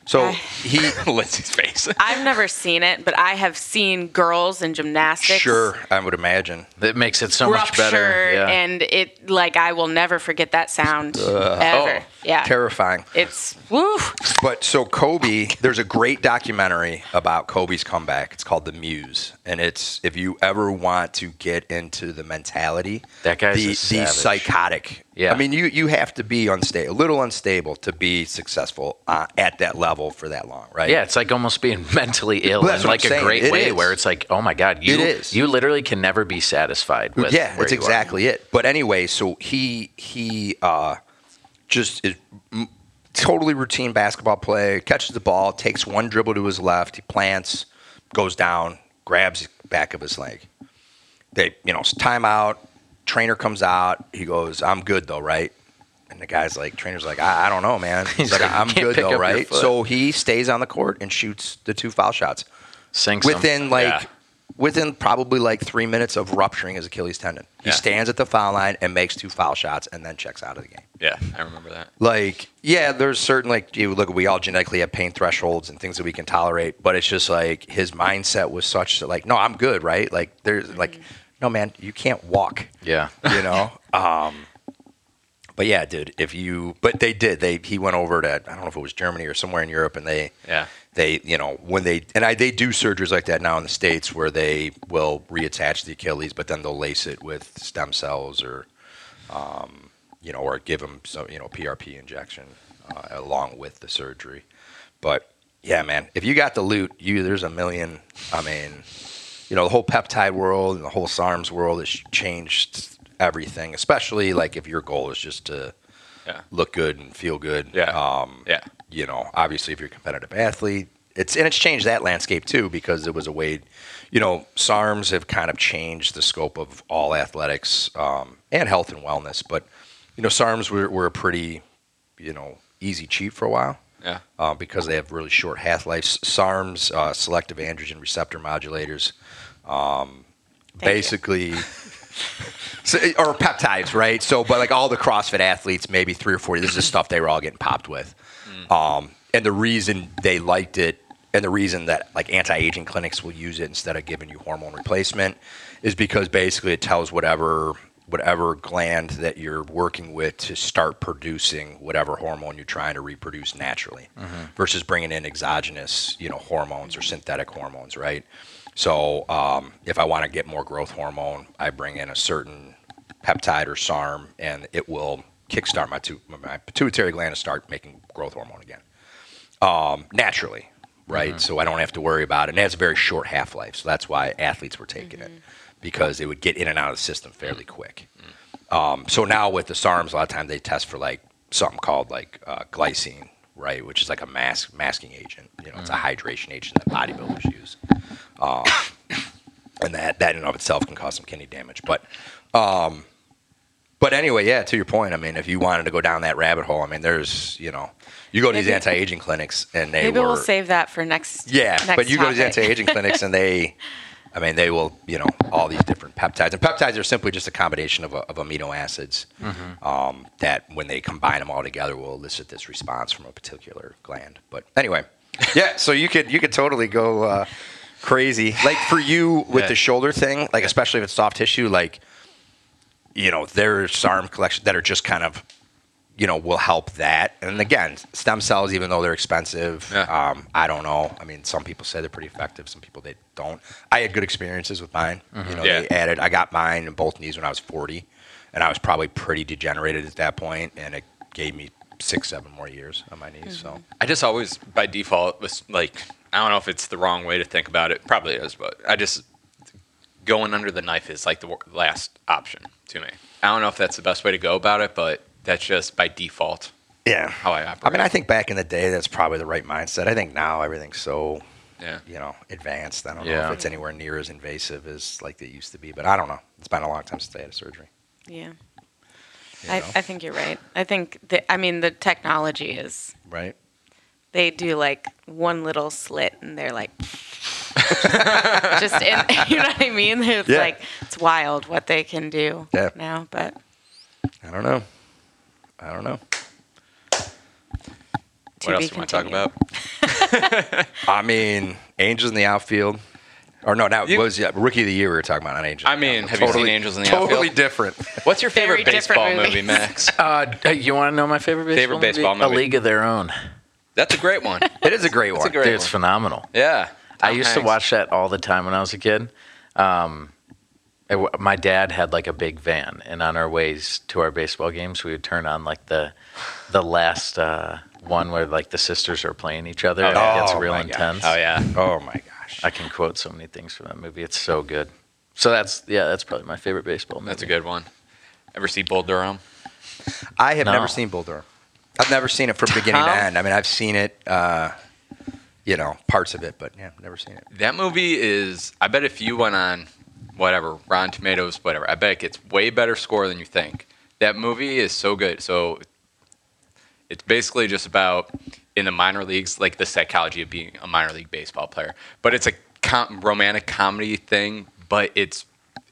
So I- he, (laughs) (laughs) Lindsey's face. I've never seen it, but I have seen girls in gymnastics. sure, I would imagine. That makes it so much rupture, better. Yeah. and it like I will never forget that sound Uh, ever. Oh. yeah, Terrifying. it's woo. But so Kobe, there's a great documentary about Kobe's comeback. It's called The Muse, and it's if you ever want to get into the mentality, That guy's the, a the psychotic. Yeah. I mean, you you have to be unstable, a little unstable to be successful uh, at that level for that long, right? Yeah, it's like almost being (laughs) mentally ill Well, that's in like I'm a saying. great It way is. where it's like, oh my God, you It is. you literally can never be satisfied with yeah, that's you are. exactly it. But anyway, so he he uh, just is m- totally routine basketball play. Catches the ball, takes one dribble to his left, he plants, goes down, grabs the back of his leg. They, you know, timeout. Trainer comes out. He goes, "I'm good though, right?" And the guy's like, trainer's like, I, I don't know, man. He's, (laughs) He's like, like, I'm good though, right? So he stays on the court and shoots the two foul shots Sing some- within like Yeah. within probably like three minutes of rupturing his Achilles tendon. He Yeah. stands at the foul line and makes two foul shots and then checks out of the game. Yeah, I remember that. Like, yeah, there's certain like you look, we all genetically have pain thresholds and things that we can tolerate, but it's just like his mindset was such that like, no, I'm good, right? Like, there's like, no, man, you can't walk, Yeah. you know. (laughs) um, but yeah, dude, if you, but they did. They he went over to I don't know if it was Germany or somewhere in Europe, and they Yeah. they you know when they and I they do surgeries like that now in the states where they will reattach the Achilles, but then they'll lace it with stem cells or um, you know or give them some, you know PRP injection uh, along with the surgery. But yeah, man, if you got the loot, you there's a million. I mean, you know the whole peptide world and the whole SARMs world has changed everything, especially like if your goal is just to Yeah. look good and feel good. Yeah. Um, Yeah. you know, obviously if you're a competitive athlete, it's and it's changed that landscape too because it was a way, you know, SARMs have kind of changed the scope of all athletics um, and health and wellness. But you know, SARMs were, were a pretty, you know, easy cheat for a while Yeah. uh, because they have really short half lives. SARMs, uh, selective androgen receptor modulators, um, basically, so, or peptides, right? So, but like all the CrossFit athletes, maybe three or four, this is the stuff they were all getting popped with. Um, and the reason they liked it, and the reason that like anti-aging clinics will use it instead of giving you hormone replacement, is because basically it tells whatever whatever gland that you're working with to start producing whatever hormone you're trying to reproduce naturally, versus bringing in exogenous, you know, hormones or synthetic hormones, right? So um, if I want to get more growth hormone, I bring in a certain peptide or SARM, and it will kickstart my, tu- my pituitary gland to start making growth hormone again um, naturally, right? So I don't have to worry about it. And it has a very short half life, so that's why athletes were taking it because it would get in and out of the system fairly quick. Um, so now with the SARMs, a lot of times they test for like something called like uh, glycine, right, which is like a mask masking agent. You know, it's a hydration agent that bodybuilders use, um, (coughs) and that that in and of itself can cause some kidney damage. But um, but anyway, yeah, to your point, I mean, if you wanted to go down that rabbit hole, I mean, there's you know, you go to these anti-aging clinics and they Maybe were we'll save that for next. yeah, next but you go to these anti-aging (laughs) clinics and they, I mean, they will, you know, all these different peptides. And peptides are simply just a combination of, of amino acids um, that, when they combine them all together, will elicit this response from a particular gland. But anyway, yeah. So you could you could totally go uh, crazy. Like for you with Yeah. the shoulder thing, like especially if it's soft tissue, like you know, there's SARM collections that are just kind of you know, will help that. And again, stem cells, even though they're expensive, Yeah. um, I don't know. I mean, some people say they're pretty effective. Some people they don't. I had good experiences with mine. You know, Yeah. they added. I got mine in both knees when I was 40, and I was probably pretty degenerated at that point, and it gave me six, seven more years on my knees. So I just always, by default, was like, I don't know if it's the wrong way to think about it. Probably is, but I just going under the knife is like the last option to me. I don't know if that's the best way to go about it, but that's just by default. Yeah. how I operate. I mean, I think back in the day, that's probably the right mindset. I think now everything's so, yeah. you know, advanced. I don't know if it's anywhere near as invasive as like it used to be, but I don't know. It's been a long time since I had a surgery. Yeah. you I. I think you're right. I think the, I mean the technology is right? They do like one little slit and they're like (laughs) just in, (laughs) you know what I mean? It's Yeah. like it's wild what they can do Yeah. now, but I don't know. I don't know. to What else be do you want to talk about? (laughs) I mean, Angels in the outfield. Or no, that You- was yeah, rookie of the year we were talking about on Angels. I mean, have you seen Angels in the totally Outfield? Totally different. What's your favorite different baseball movie, Max? Uh, you want to know my favorite baseball Favorite baseball movie? movie. A League of Their Own. That's a great one. It is a great (laughs) It's one. a great Dude, it's one. phenomenal. Yeah. I Tom used to watch that all the time when I was a kid. Um, it my dad had like a big van, and on our ways to our baseball games, we would turn on like the the last uh, one where like the sisters are playing each other. and it gets Oh, real my gosh. Oh yeah. Oh my gosh. I can quote so many things from that movie. It's so good. So that's yeah, that's probably my favorite baseball movie. That's a good one. Ever see Bull Durham? I have No. never seen Bull Durham. I've never seen it from beginning to Tom? end. I mean, I've seen it, uh, you know, parts of it, but yeah, never seen it. That movie is. I bet if you went on, whatever, Rotten Tomatoes, whatever, I bet it gets way better score than you think. That movie is so good. So it's basically just about in the minor leagues, like the psychology of being a minor league baseball player. But it's a com- romantic comedy thing, but it's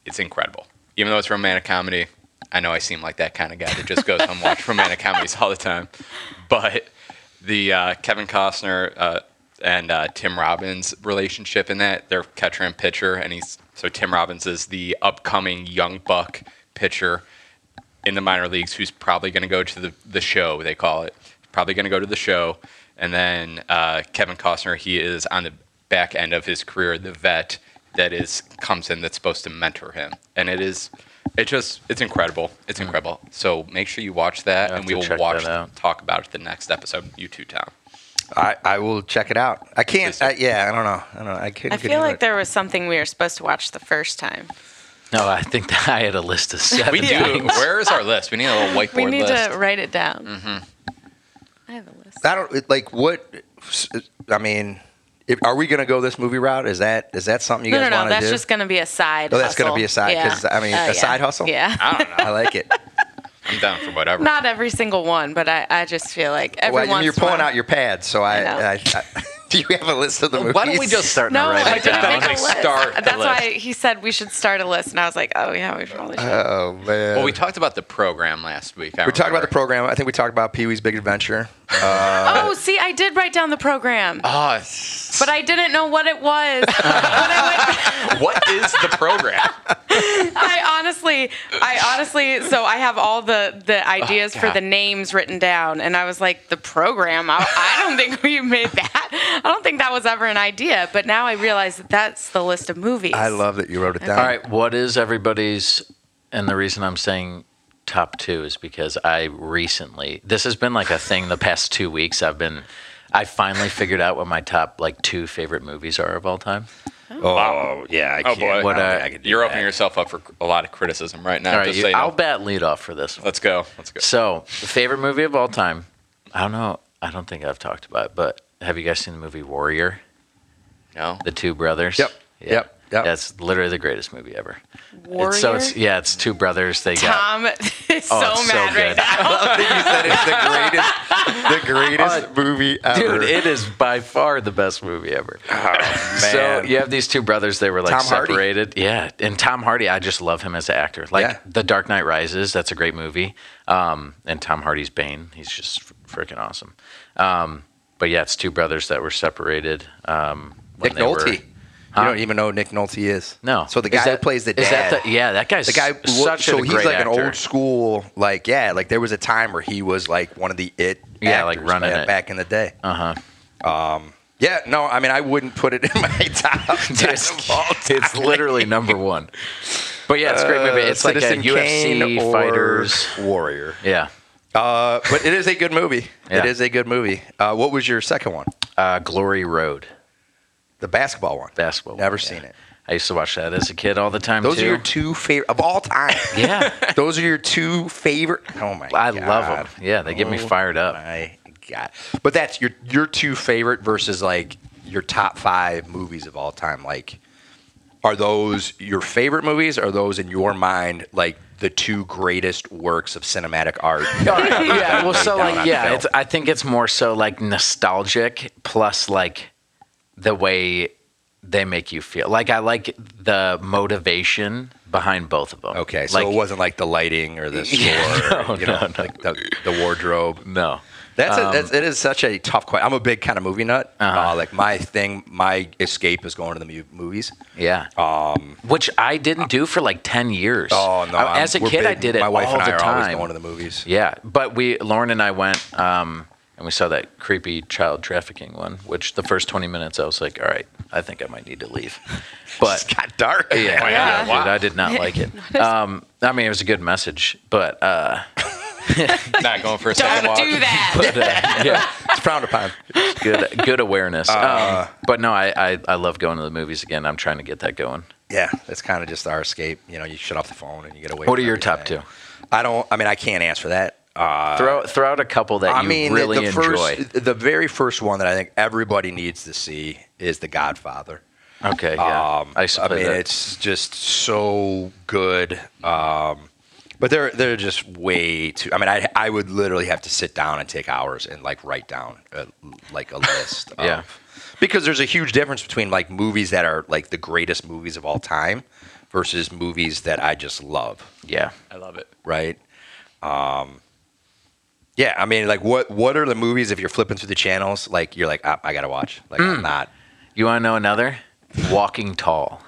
it's incredible. Even though it's romantic comedy, I know I seem like that kind of guy that just goes home and watch (laughs) romantic comedies all the time. But the uh, Kevin Costner uh, and uh, Tim Robbins relationship in that, they're catcher and pitcher, and he's so Tim Robbins is the upcoming young buck pitcher in the minor leagues who's probably going to go to the, the show, they call it. Probably going to go to the show. And then uh, Kevin Costner, he is on the back end of his career, the vet that is comes in that's supposed to mentor him. And it is, it just, it's incredible. It's hmm. incredible. So make sure you watch that, I'll and have we to will check watch, that out. talk about it the next episode. You too, Tom. I, I will check it out. I can't. Do. I, yeah, I don't know. I don't know. I couldn't. I get feel into like it. there was something we were supposed to watch the first time. No, I think that I had a list of (laughs) seven. We do. things. Where is our list? We need a little (laughs) whiteboard We need list. to write it down. Mm-hmm. I have a list. I don't like what. I mean, if, are we going to go this movie route? Is that is that something you No, guys no, no. want to That's do? just going to be a side. Oh, that's gonna hustle. be a side- Yeah. 'cause, I mean, Uh, a yeah. side hustle? Yeah. I don't know. I like it. (laughs) I'm down for whatever. Not every single one, but I, I just feel like every well, once you're in pulling while- out your pads, so I. I know. I, I, (laughs) do you have a list of the movies? Why don't we just start No, to I it didn't down? make a list. start That's why list. he said we should start a list, and I was like, oh yeah, we probably should. Oh man. Well, we talked about the program last week. I we talked about the program. I think we talked about Pee Wee's Big Adventure. Uh, oh, see, I did write down the program, Oh, but I didn't know what it was. (laughs) went (laughs) what is the program? I honestly, I honestly, so I have all the the oh, ideas for the names written down, and I was like, the program. I, I don't think we made that. I don't think that was ever an idea. But now I realize that that's the list of movies. I love that you wrote it down. All right, what is everybody's? And the reason I'm saying top two is because I recently this has been like a thing the past two weeks. I've been, I finally figured out what my top like two favorite movies are of all time. Oh yeah. I Oh, can't. boy. What, I don't uh, I could You're that. opening yourself up for a lot of criticism right now. all right, just you- so you. I'll bat lead off for this one. Let's go. Let's go. So, the favorite movie of all time. I don't know. I don't think I've talked about it, but have you guys seen the movie Warrior? No. The two brothers. Yep. Yep. Yep. That's literally the greatest movie ever. Warrior. It's, so it's yeah, it's two brothers. They got Tom (laughs) is Oh, so it's so mad right good. now. (laughs) I think you said it's the greatest, the greatest movie ever. Dude, it is by far the best movie ever. oh, So you have these two brothers. They were like Tom Hardy. separated. Yeah, and Tom Hardy, I just love him as an actor. Like Yeah. The Dark Knight Rises, that's a great movie. Um, and Tom Hardy's Bane, he's just freaking awesome. Um, but yeah, it's two brothers that were separated. Um, when Nick they were- Nolte. Huh? You don't even know who Nick Nolte is. No. So the guy who that- plays the dad. that the, yeah, that guy's the guy, such so a he's like an old school, like yeah, like there was a time where he was like one of the it, Yeah, like actors running back, it. back in the day. Uh huh. Yeah, no, I mean I wouldn't put it in my (laughs) top. ten (laughs) (laughs) It's, literally number one. But yeah, it's a great movie. Uh, It's like a Citizen Kane UFC fighters. warrior. Yeah. Uh, but it is a good movie. Yeah. It is a good movie. Uh, what was your second one? Uh, Glory Road. The basketball one. Basketball. Never one, seen yeah. it. I used to watch that as a kid all the time Those too. are your two favorite of all time. (laughs) yeah, (laughs) Those are your two favorite. Oh my I god. love them. Yeah, they get me Oh fired up. My god. But that's your your two favorite versus like your top five movies of all time. Like, are those your favorite movies? Are those in your mind like the two greatest works of cinematic art? (laughs) yeah, well, so like, yeah, it's, I think it's more so like nostalgic plus like the way they make you feel. Like I like the motivation behind both of them. Okay, so like, it wasn't like the lighting or the (laughs) score, Yeah, no, or, you know, no, no. like the, the wardrobe. no. That's, Um, a, that's it is such a tough question. I'm a big kind of movie nut. Uh-huh. Uh, like my thing, my escape is going to the mu- movies. Yeah. Um, Which I didn't do for like ten years. Oh no! I- as a kid, I did it My wife all and I the are time. always going to the movies. Yeah, but we Lauren and I went um, and we saw that creepy child trafficking one. Which the first twenty minutes I was like, all right, I think I might need to leave. (laughs) But It got dark. yeah, Yeah. yeah, dude, I did not like it. (laughs) Um, I mean, it was a good message, but uh, (laughs) Not going for a second Don't walk. do that. but uh, yeah, it's frowned upon. good good awareness. Uh, um, but no, I, I I love going to the movies again. I'm trying to get that going. Yeah, it's kind of just our escape. You know, you shut off the phone and you get away. What from are your top everything. two? I don't. I mean, I can't answer that. Uh, Throw throw out a couple that I you mean, really the enjoy. first, the very first one that I think everybody needs to see is The Godfather. okay, yeah. Um, I used I mean, that. it's just so good. Um, but they're they're just way too. I mean, I I would literally have to sit down and take hours and like write down a, like a list. (laughs) Of, Yeah. Because there's a huge difference between like movies that are like the greatest movies of all time versus movies that I just love. yeah. I love it. Right. Um, yeah, I mean, like, what what are the movies if you're flipping through the channels? Like, you're like, ah, I gotta watch. Like, Hmm. I'm not You want to know another? Walking Tall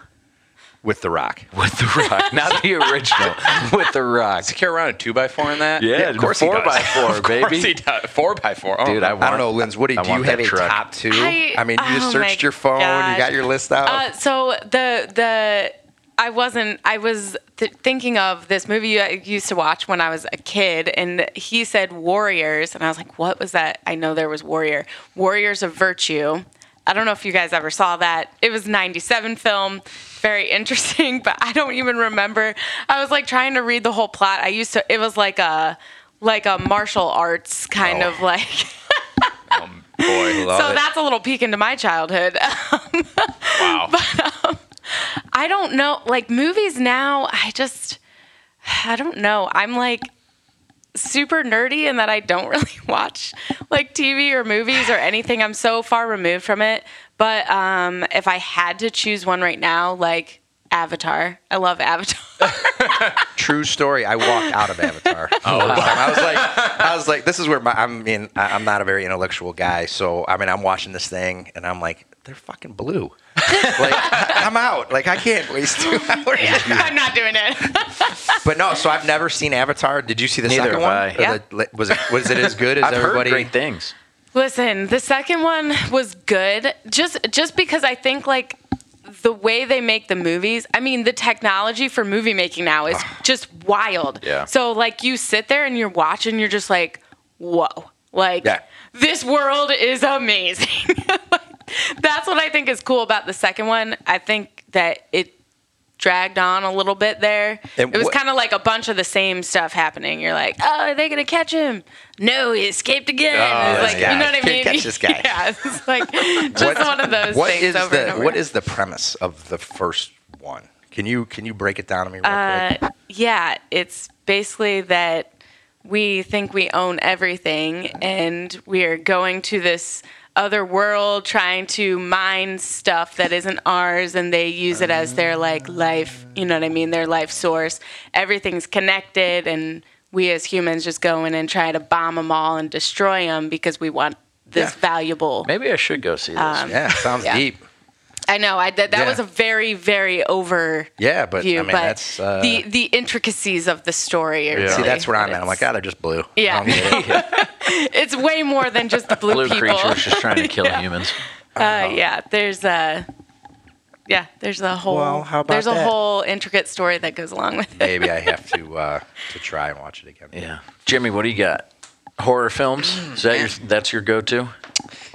with The Rock. (laughs) with the Rock, not the original. (laughs) with the Rock. Does he carry around a two by four in that? Yeah, (laughs) of course he four does. by four, Of course baby. he does. Four by four. Oh, Dude, I I want- don't know, Linz. What do you, I do you want have that a truck. top two? I- I, mean, you just oh searched your phone, you got your list out. Uh, so the the I wasn't. I was th- thinking of this movie I used to watch when I was a kid, and he said Warriors, and I was like, "What was that?" I know there was Warrior, Warriors of Virtue. I don't know if you guys ever saw that. It was '97 film, very (laughs) interesting, but I don't even remember. I was like trying to read the whole plot. I used to. It was like a like a martial arts kind Oh. of like. Um, (laughs) boy. Love so it. that's a little peek into my childhood. (laughs) Wow. I don't know. Like movies now, I just, I don't know. I'm like super nerdy in that I don't (laughs) really watch like TV or movies or anything. I'm so far removed from it. But um, if I had to choose one right now, like Avatar, I love Avatar. (laughs) True story. I walked out of Avatar. (laughs) oh, I was like, I was like, this is where my. I mean, I- I'm not a very intellectual guy, so I mean, I'm watching this thing, and I'm like, they're fucking blue. (laughs) like, I'm out. Like, I can't waste two (laughs) hours. (laughs) I'm not doing it. But no, so I've never seen Avatar. Did you see the Neither second have one? I. Or Yeah. the- was it was it as good as I've everybody? heard great things. Listen, the second one was good just just because I think like the way they make the movies, I mean, the technology for movie making now is (sighs) just wild. Yeah. So like you sit there and you're watching, you're just like, whoa. Like Yeah. this world is amazing. (laughs) That's what I think is cool about the second one. I think that it dragged on a little bit there. And it was what- kind of like a bunch of the same stuff happening. You're like, oh, are they gonna catch him? No, he escaped again. Oh, like, guy. you know what I Can't mean? catch this guy. (laughs) Yeah, it's like (laughs) just one of those What things is the what is the premise of the first one? Can you can you break it down to me real quick? Uh, yeah, it's basically that we think we own everything and we are going to this other world trying to mine stuff that isn't ours and they use it as their like life, you know what I mean, their life source. Everything's connected and we as humans just go in and try to bomb them all and destroy them because we want this Yeah. valuable Maybe I should go see this. Um, Yeah, sounds yeah. deep. I know. I that, that Yeah. was a very very over Yeah, but I mean but that's uh, the the intricacies of the the Yeah. see that's where I'm at. I'm like, ah, they're just blue. Yeah. I don't get it. It's way more than just the blue, Blue people. creatures just trying to (laughs) kill Yeah. humans. Uh, yeah, there's a yeah, there's a whole Well, how about there's a that? whole intricate story that goes along with it. Maybe I have to (laughs) uh, to try and watch it again. Yeah. Jimi, what do you got? Horror films? Is that your that's your go-to?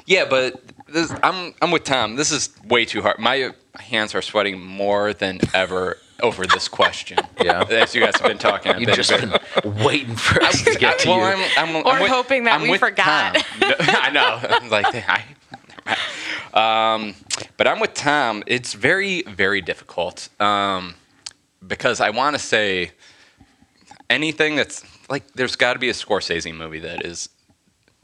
Yeah, but this, I'm I'm with Tom. This is way too hard. My hands are sweating more than ever over this question. (laughs) Yeah. as you guys have been talking. I've You've been just been waiting for us to get to well, you. I'm, I'm, Or I'm with- hoping that I'm we with forgot. No, (laughs) (laughs) I know. I'm like, I, um, but I'm with Tom. It's very, very difficult um, because I want to say anything that's like, there's got to be a Scorsese movie that is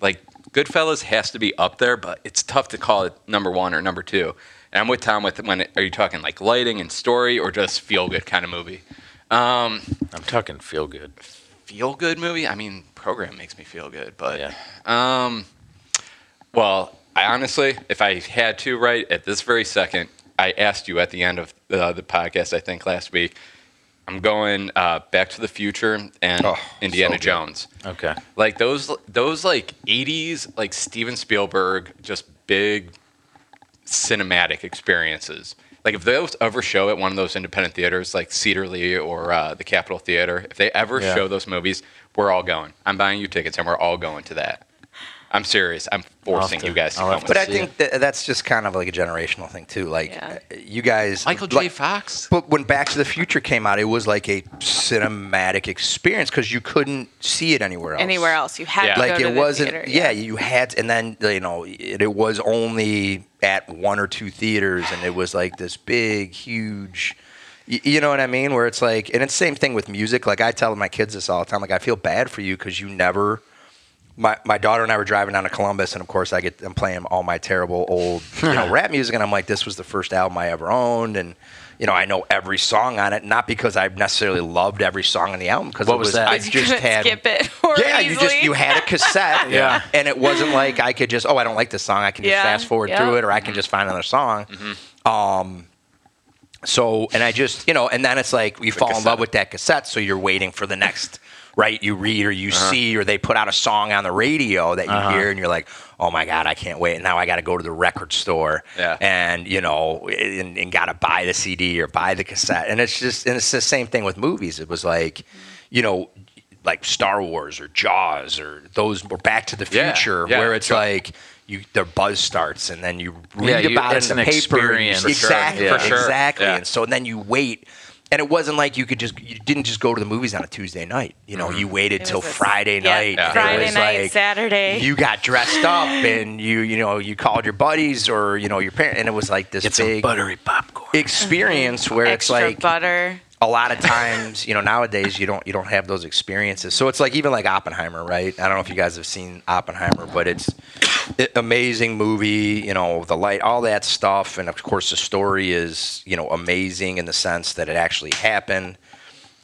like Goodfellas has to be up there, but it's tough to call it number one or number two. And I'm with Tom with when are you talking like lighting and story or just feel good kind of movie? Um, I'm talking feel good. feel good movie. I mean, program makes me feel good, but Yeah. um, well, I honestly, if I had to right at this very second, I asked you at the end of the podcast, I think last week. I'm going uh, Back to the Future and Oh, Indiana so. Jones. Okay. Like those, those like '80s, like Steven Spielberg, just big cinematic experiences. Like if those ever show at one of those independent theaters, like Cedar Lee or uh, the Capitol Theater, if they ever Yeah. show those movies, we're all going. I'm buying you tickets, and we're all going to that. I'm serious. I'm forcing to- you guys to I'll come. have with But I think that that's just kind of like a generational thing too. Like Yeah. uh, you guys, Michael J. like- Fox. But when Back to the Future came out, it was like a cinematic experience because you couldn't see it anywhere else. Anywhere else, you had Yeah. to Like go to it the wasn't. theater. yeah. you had, to, and then you know, it, it was only at one or two theaters, and it was like this big, huge. You know what I mean? Where it's like, and it's the same thing with music. Like I tell my kids this all the time. Like I feel bad for you because you never. My, my daughter and I were driving down to Columbus, and of course I get I'm playing all my terrible old you know (laughs) rap music, and I'm like, this was the first album I ever owned, and you know I know every song on it, not because I necessarily loved every song on the album, because What it was was, that? I just couldn't had skip it (laughs) more yeah, you just you had a cassette, (laughs) Yeah. and it wasn't like I could just oh I don't like this song, I can just Yeah, fast forward yeah. through it, or I can just find another song. Um, so and I just you know, and then it's like you fall in love with that cassette, so you're waiting for the next. Right, you read or you see, or they put out a song on the radio that you Uh-huh. hear, and you're like, "Oh my god, I can't wait!" And now I got to go to the record store, Yeah. and you know, and, and got to buy the CD or buy the cassette. And it's just, and it's the same thing with movies. It was like, you know, like Star Wars or Jaws or those or Back to the Future, yeah, where it's sure. like you the buzz starts and then you read Yeah, you- about it in the paper. and experience. For sure. Exactly, Yeah. For sure. exactly. Yeah. And so then you wait. And it wasn't like you could just you didn't just go to the movies on a Tuesday night. You know, mm-hmm. you waited It till was a- Friday yeah, night. Yeah. It Friday was night, like, Saturday. You got dressed up (laughs) and you you know you called your buddies or you know your parents and it was like this Get some big buttery popcorn. experience mm-hmm. where it's like butter. A lot of times, you know, nowadays you don't you don't have those experiences. So it's like even like Oppenheimer, right? I don't know if you guys have seen Oppenheimer, but it's amazing movie. You know, the light, all that stuff, and of course the story is you know amazing in the sense that it actually happened.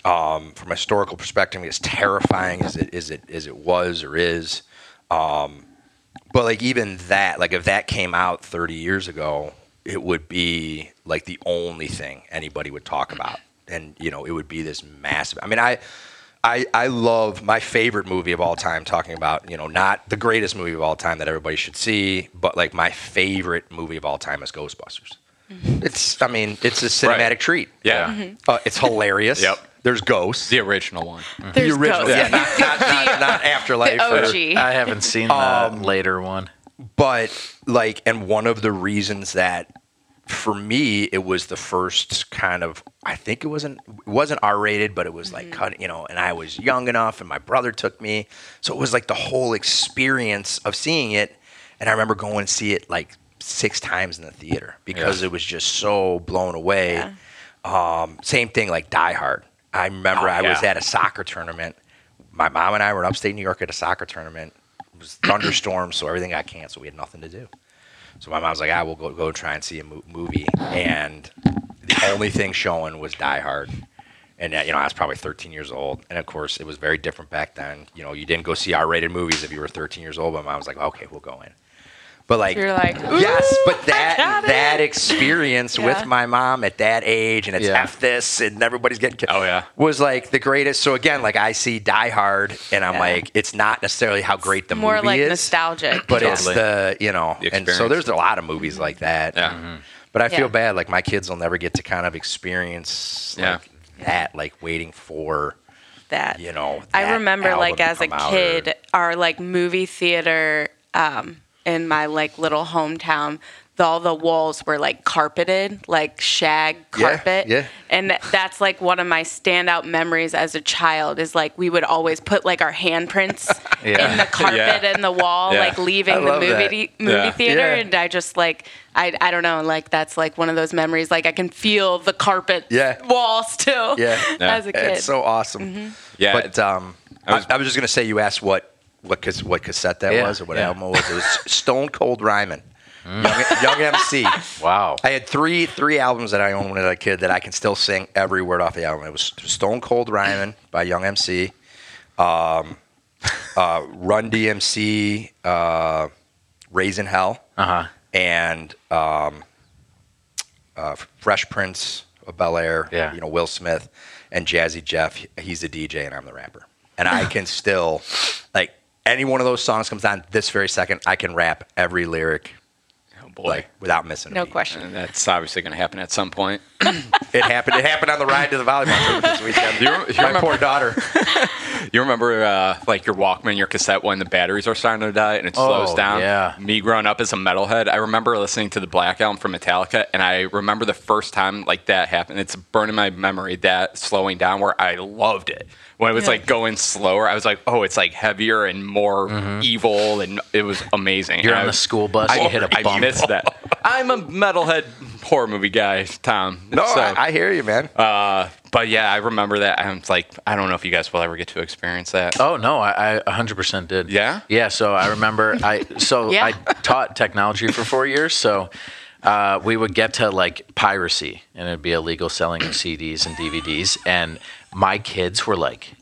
Um, from a historical perspective, it's terrifying as it as it as it was or is. Um, but like even that, like if that came out 30 years ago, it would be like the only thing anybody would talk about, and you know it would be this massive. I mean, I. I, I love my favorite movie of all time talking about you know not the greatest movie of all time that everybody should see but like my favorite movie of all time is ghostbusters it's i mean it's a cinematic Right. treat Yeah. uh, it's hilarious Yep. there's ghosts The original one. There's the original ghosts. yeah not, (laughs) not, not, not afterlife The or- OG. I haven't seen the Um, later one. but like and one of the reasons that for me it was the first kind of i think it wasn't it wasn't r-rated but it was like cut you know and i was young enough and my brother took me so it was like the whole experience of seeing it and i remember going to see it like six times in the theater because it was just so blown away Yeah. um, same thing like Die Hard. I remember Oh, I was at a soccer tournament. My mom and I were in upstate New York at a soccer tournament. It was thunderstorms, so everything got canceled. We had nothing to do. So my mom was like, "I will go go try and see a mo- movie." And the only thing showing was Die Hard. And uh, you know, I was probably 13 years old, and of course, it was very different back then. You know, you didn't go see R-rated movies if you were 13 years old. But my mom was like, "Okay, we'll go in." But like, You're like, yes, but that that (laughs) experience Yeah. with my mom at that age, and it's Yeah. f this, and everybody's getting killed. Oh, yeah. was like the greatest. So again, like I see Die Hard, and I'm Yeah. like, it's not necessarily how great the More movie like is, nostalgic. but it's the you know, The and so there's a lot of movies like that. Yeah. Mm-hmm. But I feel Yeah. bad, like my kids will never get to kind of experience Yeah. like that, like waiting for that. you know. I remember like as a come out or- kid, our like movie theater um, in my like little hometown, the, all the walls were like carpeted, like shag carpet. yeah. And that's like one of my standout memories as a child is like we would always put like our handprints (laughs) Yeah. in the carpet Yeah. and the wall, Yeah. like leaving the movie that. de- movie Yeah. theater. Yeah. And I just like I I don't know, like that's like one of those memories. Like I can feel the carpet Yeah. wall still Yeah. Yeah. (laughs) as a kid. It's so awesome. Yeah, But um, I I was, was- I was just gonna say you asked what what what cassette that Yeah, was or what yeah. album it was. It was (laughs) Stone Cold Rhymin', Young, Young MC. (laughs) Wow. I had three three albums that I owned when I was a kid that I can still sing every word off the album. It was Stone Cold Rhymin' by Young MC, um, (laughs) uh, Run DMC, uh, Raising Hell, Uh huh. and um, uh, Fresh Prince of Bel Air. Yeah. You know Will Smith and Jazzy Jeff. He's the DJ and I'm the rapper, and I can still any one of those songs comes on this very second. I can rap every lyric oh boy. like without missing. a no question. And that's obviously going to happen at some point. (laughs) It happened. It happened on the ride to the volleyball tournament this (laughs) weekend. You rem- you My remember- poor daughter. (laughs) You remember uh, like your Walkman, your cassette when the batteries are starting to die and it slows Oh, down? yeah. Me growing up as a metalhead, I remember listening to the Black Album from Metallica, and I remember the first time like that happened. It's burning my memory that slowing down where I loved it. When it was Yeah. like going slower, I was like, oh, it's like heavier and more evil, and it was amazing. Mm-hmm. You're And on I- the school bus. I, you hit a I bump. missed that. (laughs) I'm a metalhead horror movie guy, Tom. No, So- I, I hear you, man. uh, but yeah, I remember that. I'm like, I don't know if you guys will ever get to experience that. Oh no, I, I 100% did. Yeah? Yeah. So I remember I so (laughs) Yeah. I taught technology for four years. So uh, we would get to like piracy, and it'd be illegal selling of CDs and DVDs, and my kids were like.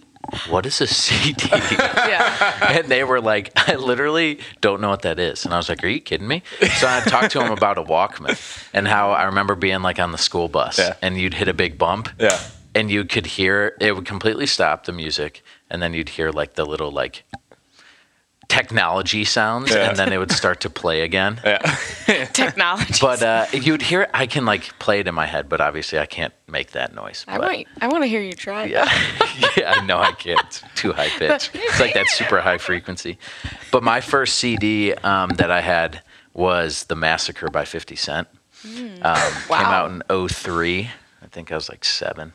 What is a CD? (laughs) yeah. and they were like, (laughs) I literally don't know what that is. And I was like, Are you kidding me? So I talked to them about a Walkman and how I remember being like on the school bus Yeah. and you'd hit a big bump Yeah. and you could hear it would completely stop the music and then you'd hear like the little like technology sounds Yeah. and then it would start to play again Yeah. (laughs) Technology. but uh, you'd hear i can like play it in my head but obviously i can't make that noise I but- want I want to hear you try. yeah, (laughs) yeah, I know I can't. It's too high (laughs) pitch. It's like that super high frequency. But my first CD um, that I had was "The Massacre" by Fifty Cent. Um, Came out in 03. I think I was like seven.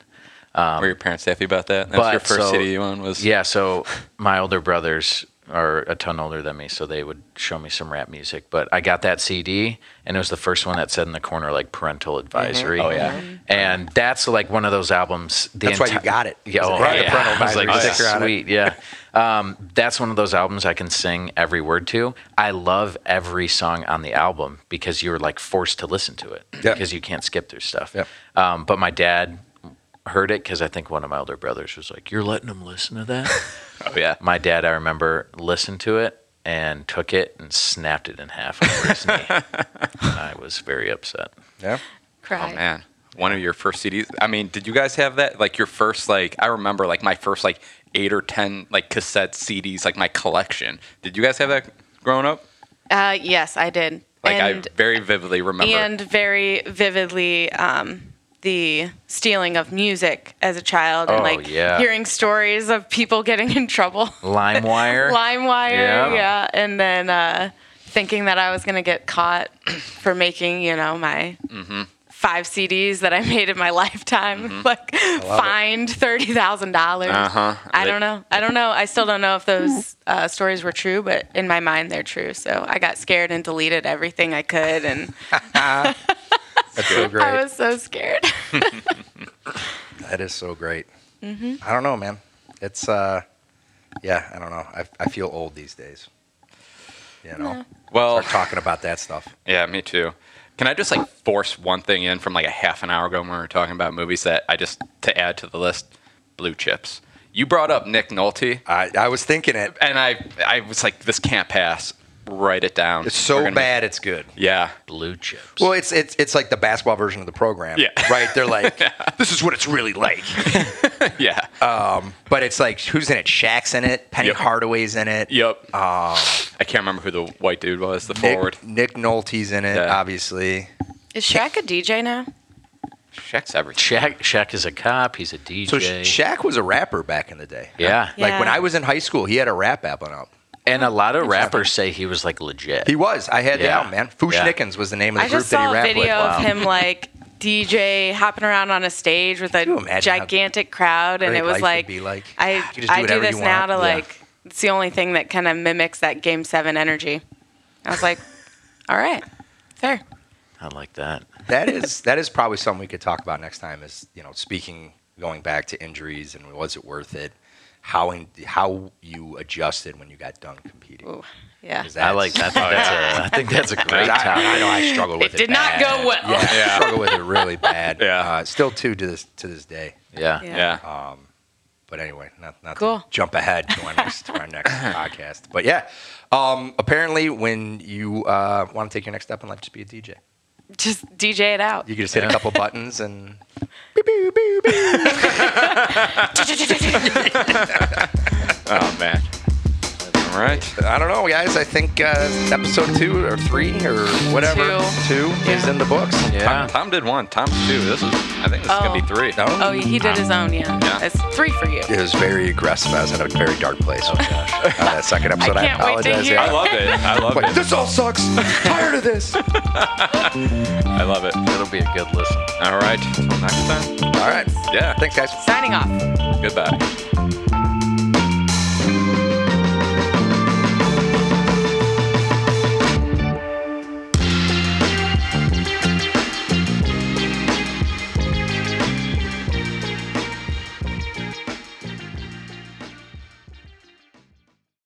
Were your parents happy about that? That's but your first so- CD you owned was Yeah, so my older brothers are a ton older than me, so they would show me some rap music. But I got that CD, and it was the first one that said in the corner like parental advisory. Oh, yeah. and that's like one of those albums. The That's why you got it. Yeah, oh, It had the yeah. parental I was like, advisory this is sticker on it. sweet, yeah. Um, that's one of those albums I can sing every word to. I love every song on the album because you're like forced to listen to it Yeah. because you can't skip through stuff. Yeah. Um, but my dad heard it because I think one of my older brothers was like, "You're letting them listen to that." (laughs) Oh yeah. my dad, I remember, listened to it and took it and snapped it in half over his knee. And (laughs) I was very upset. Yeah. Cry. Oh man. One of your first CDs. I mean, did you guys have that? Like your first like I remember like my first like eight or ten like cassette CDs, like my collection. Did you guys have that growing up? Uh, yes, I did. Like and, I very vividly remember. and very vividly um, the stealing of music as a child and Oh, like yeah. hearing stories of people (laughs) getting in trouble. LimeWire. (laughs) LimeWire, Yeah. yeah. And then uh, thinking that I was going to get caught (clears throat) for making, you know, my Mm-hmm. five CDs that I (laughs) made in my lifetime, like fined $30,000. Uh-huh. I They- don't know. I don't know. I still don't know if those uh, stories were true, but in my mind, they're true. So I got scared and deleted everything I could. And That's (laughs) so great. I was so scared. (laughs) That is so great. Mm-hmm. I don't know, man. It's uh, yeah, I don't know. I, I feel old these days. You know, well, start talking about that stuff. Yeah, me too. Can I just like force one thing in from like a half an hour ago when we were talking about movies that I just to add to the list? Blue Chips. You brought up Nick Nolte, I, I was thinking it. and I I was like, this can't pass. Write it down. It's so gonna- bad, it's good. Yeah. Blue chips. Well, it's it's it's like the basketball version of the program. Yeah. (laughs) Right. They're like, (laughs) this is what it's really like. (laughs) Yeah. Um, But it's like, who's in it? Shaq's in it. Penny Yep. Hardaway's in it. yep. Um, I can't remember who the white dude was. The Nick, forward. Nick Nolte's in it, Yeah. obviously. Is Shaq a DJ now? Shaq's everything. Shaq, Shaq is a cop. He's a DJ. So Shaq was a rapper back in the day. yeah. Like when Yeah. I was in high school, he had a rap album out. And a lot of rappers say he was like legit. He was. I had Yeah. down, man. Foosh Yeah. Nickens was the name of the I group just that saw he a rapped video with. of him like DJ hopping around on a stage with a you imagine how gigantic crowd, and great it was life would like, be like? I You just do I do whatever this you now want. to Yeah. like. It's the only thing that kind of mimics that Game Seven energy. I was like, (laughs) all right, fair. I like that. that (laughs) is that is probably something we could talk about next time. Is you know speaking going back to injuries and was it worth it? How in, how you adjusted when you got done competing? Ooh, yeah. 'Cause I like that. I think, that's, yeah. a, I think that's a (laughs) I, great time. I topic. know I struggled with It it. did not go well. Yeah, I Yeah. struggled with it really bad. (laughs) Yeah. uh, still too to this to this day. Yeah. Yeah. Yeah. But anyway, not not Cool. to jump ahead to our next to our next (laughs) podcast. But yeah, um, apparently when you uh, want to take your next step in life, just be a DJ. Just DJ it out. You can just hit a couple buttons and (laughs) (laughs) (laughs) Oh man. All right. I don't know, guys. I think uh, episode two or three or whatever two, is Yeah. in the books. Yeah. Tom did one. Tom's two. This is. I think this is gonna be Oh. three. No, Oh, he did his own. Yeah. Yeah. It's three for you. it was very aggressive. I was in a very dark place. Oh gosh, (laughs) uh, that second episode. I, can't wait to apologize. hear yeah. I love it. I love Like, it. this all sucks. Tired of this. (laughs) I love it. It'll be a good listen. All right. Until next time. All right. Yeah. Thanks, guys. Signing off. Goodbye.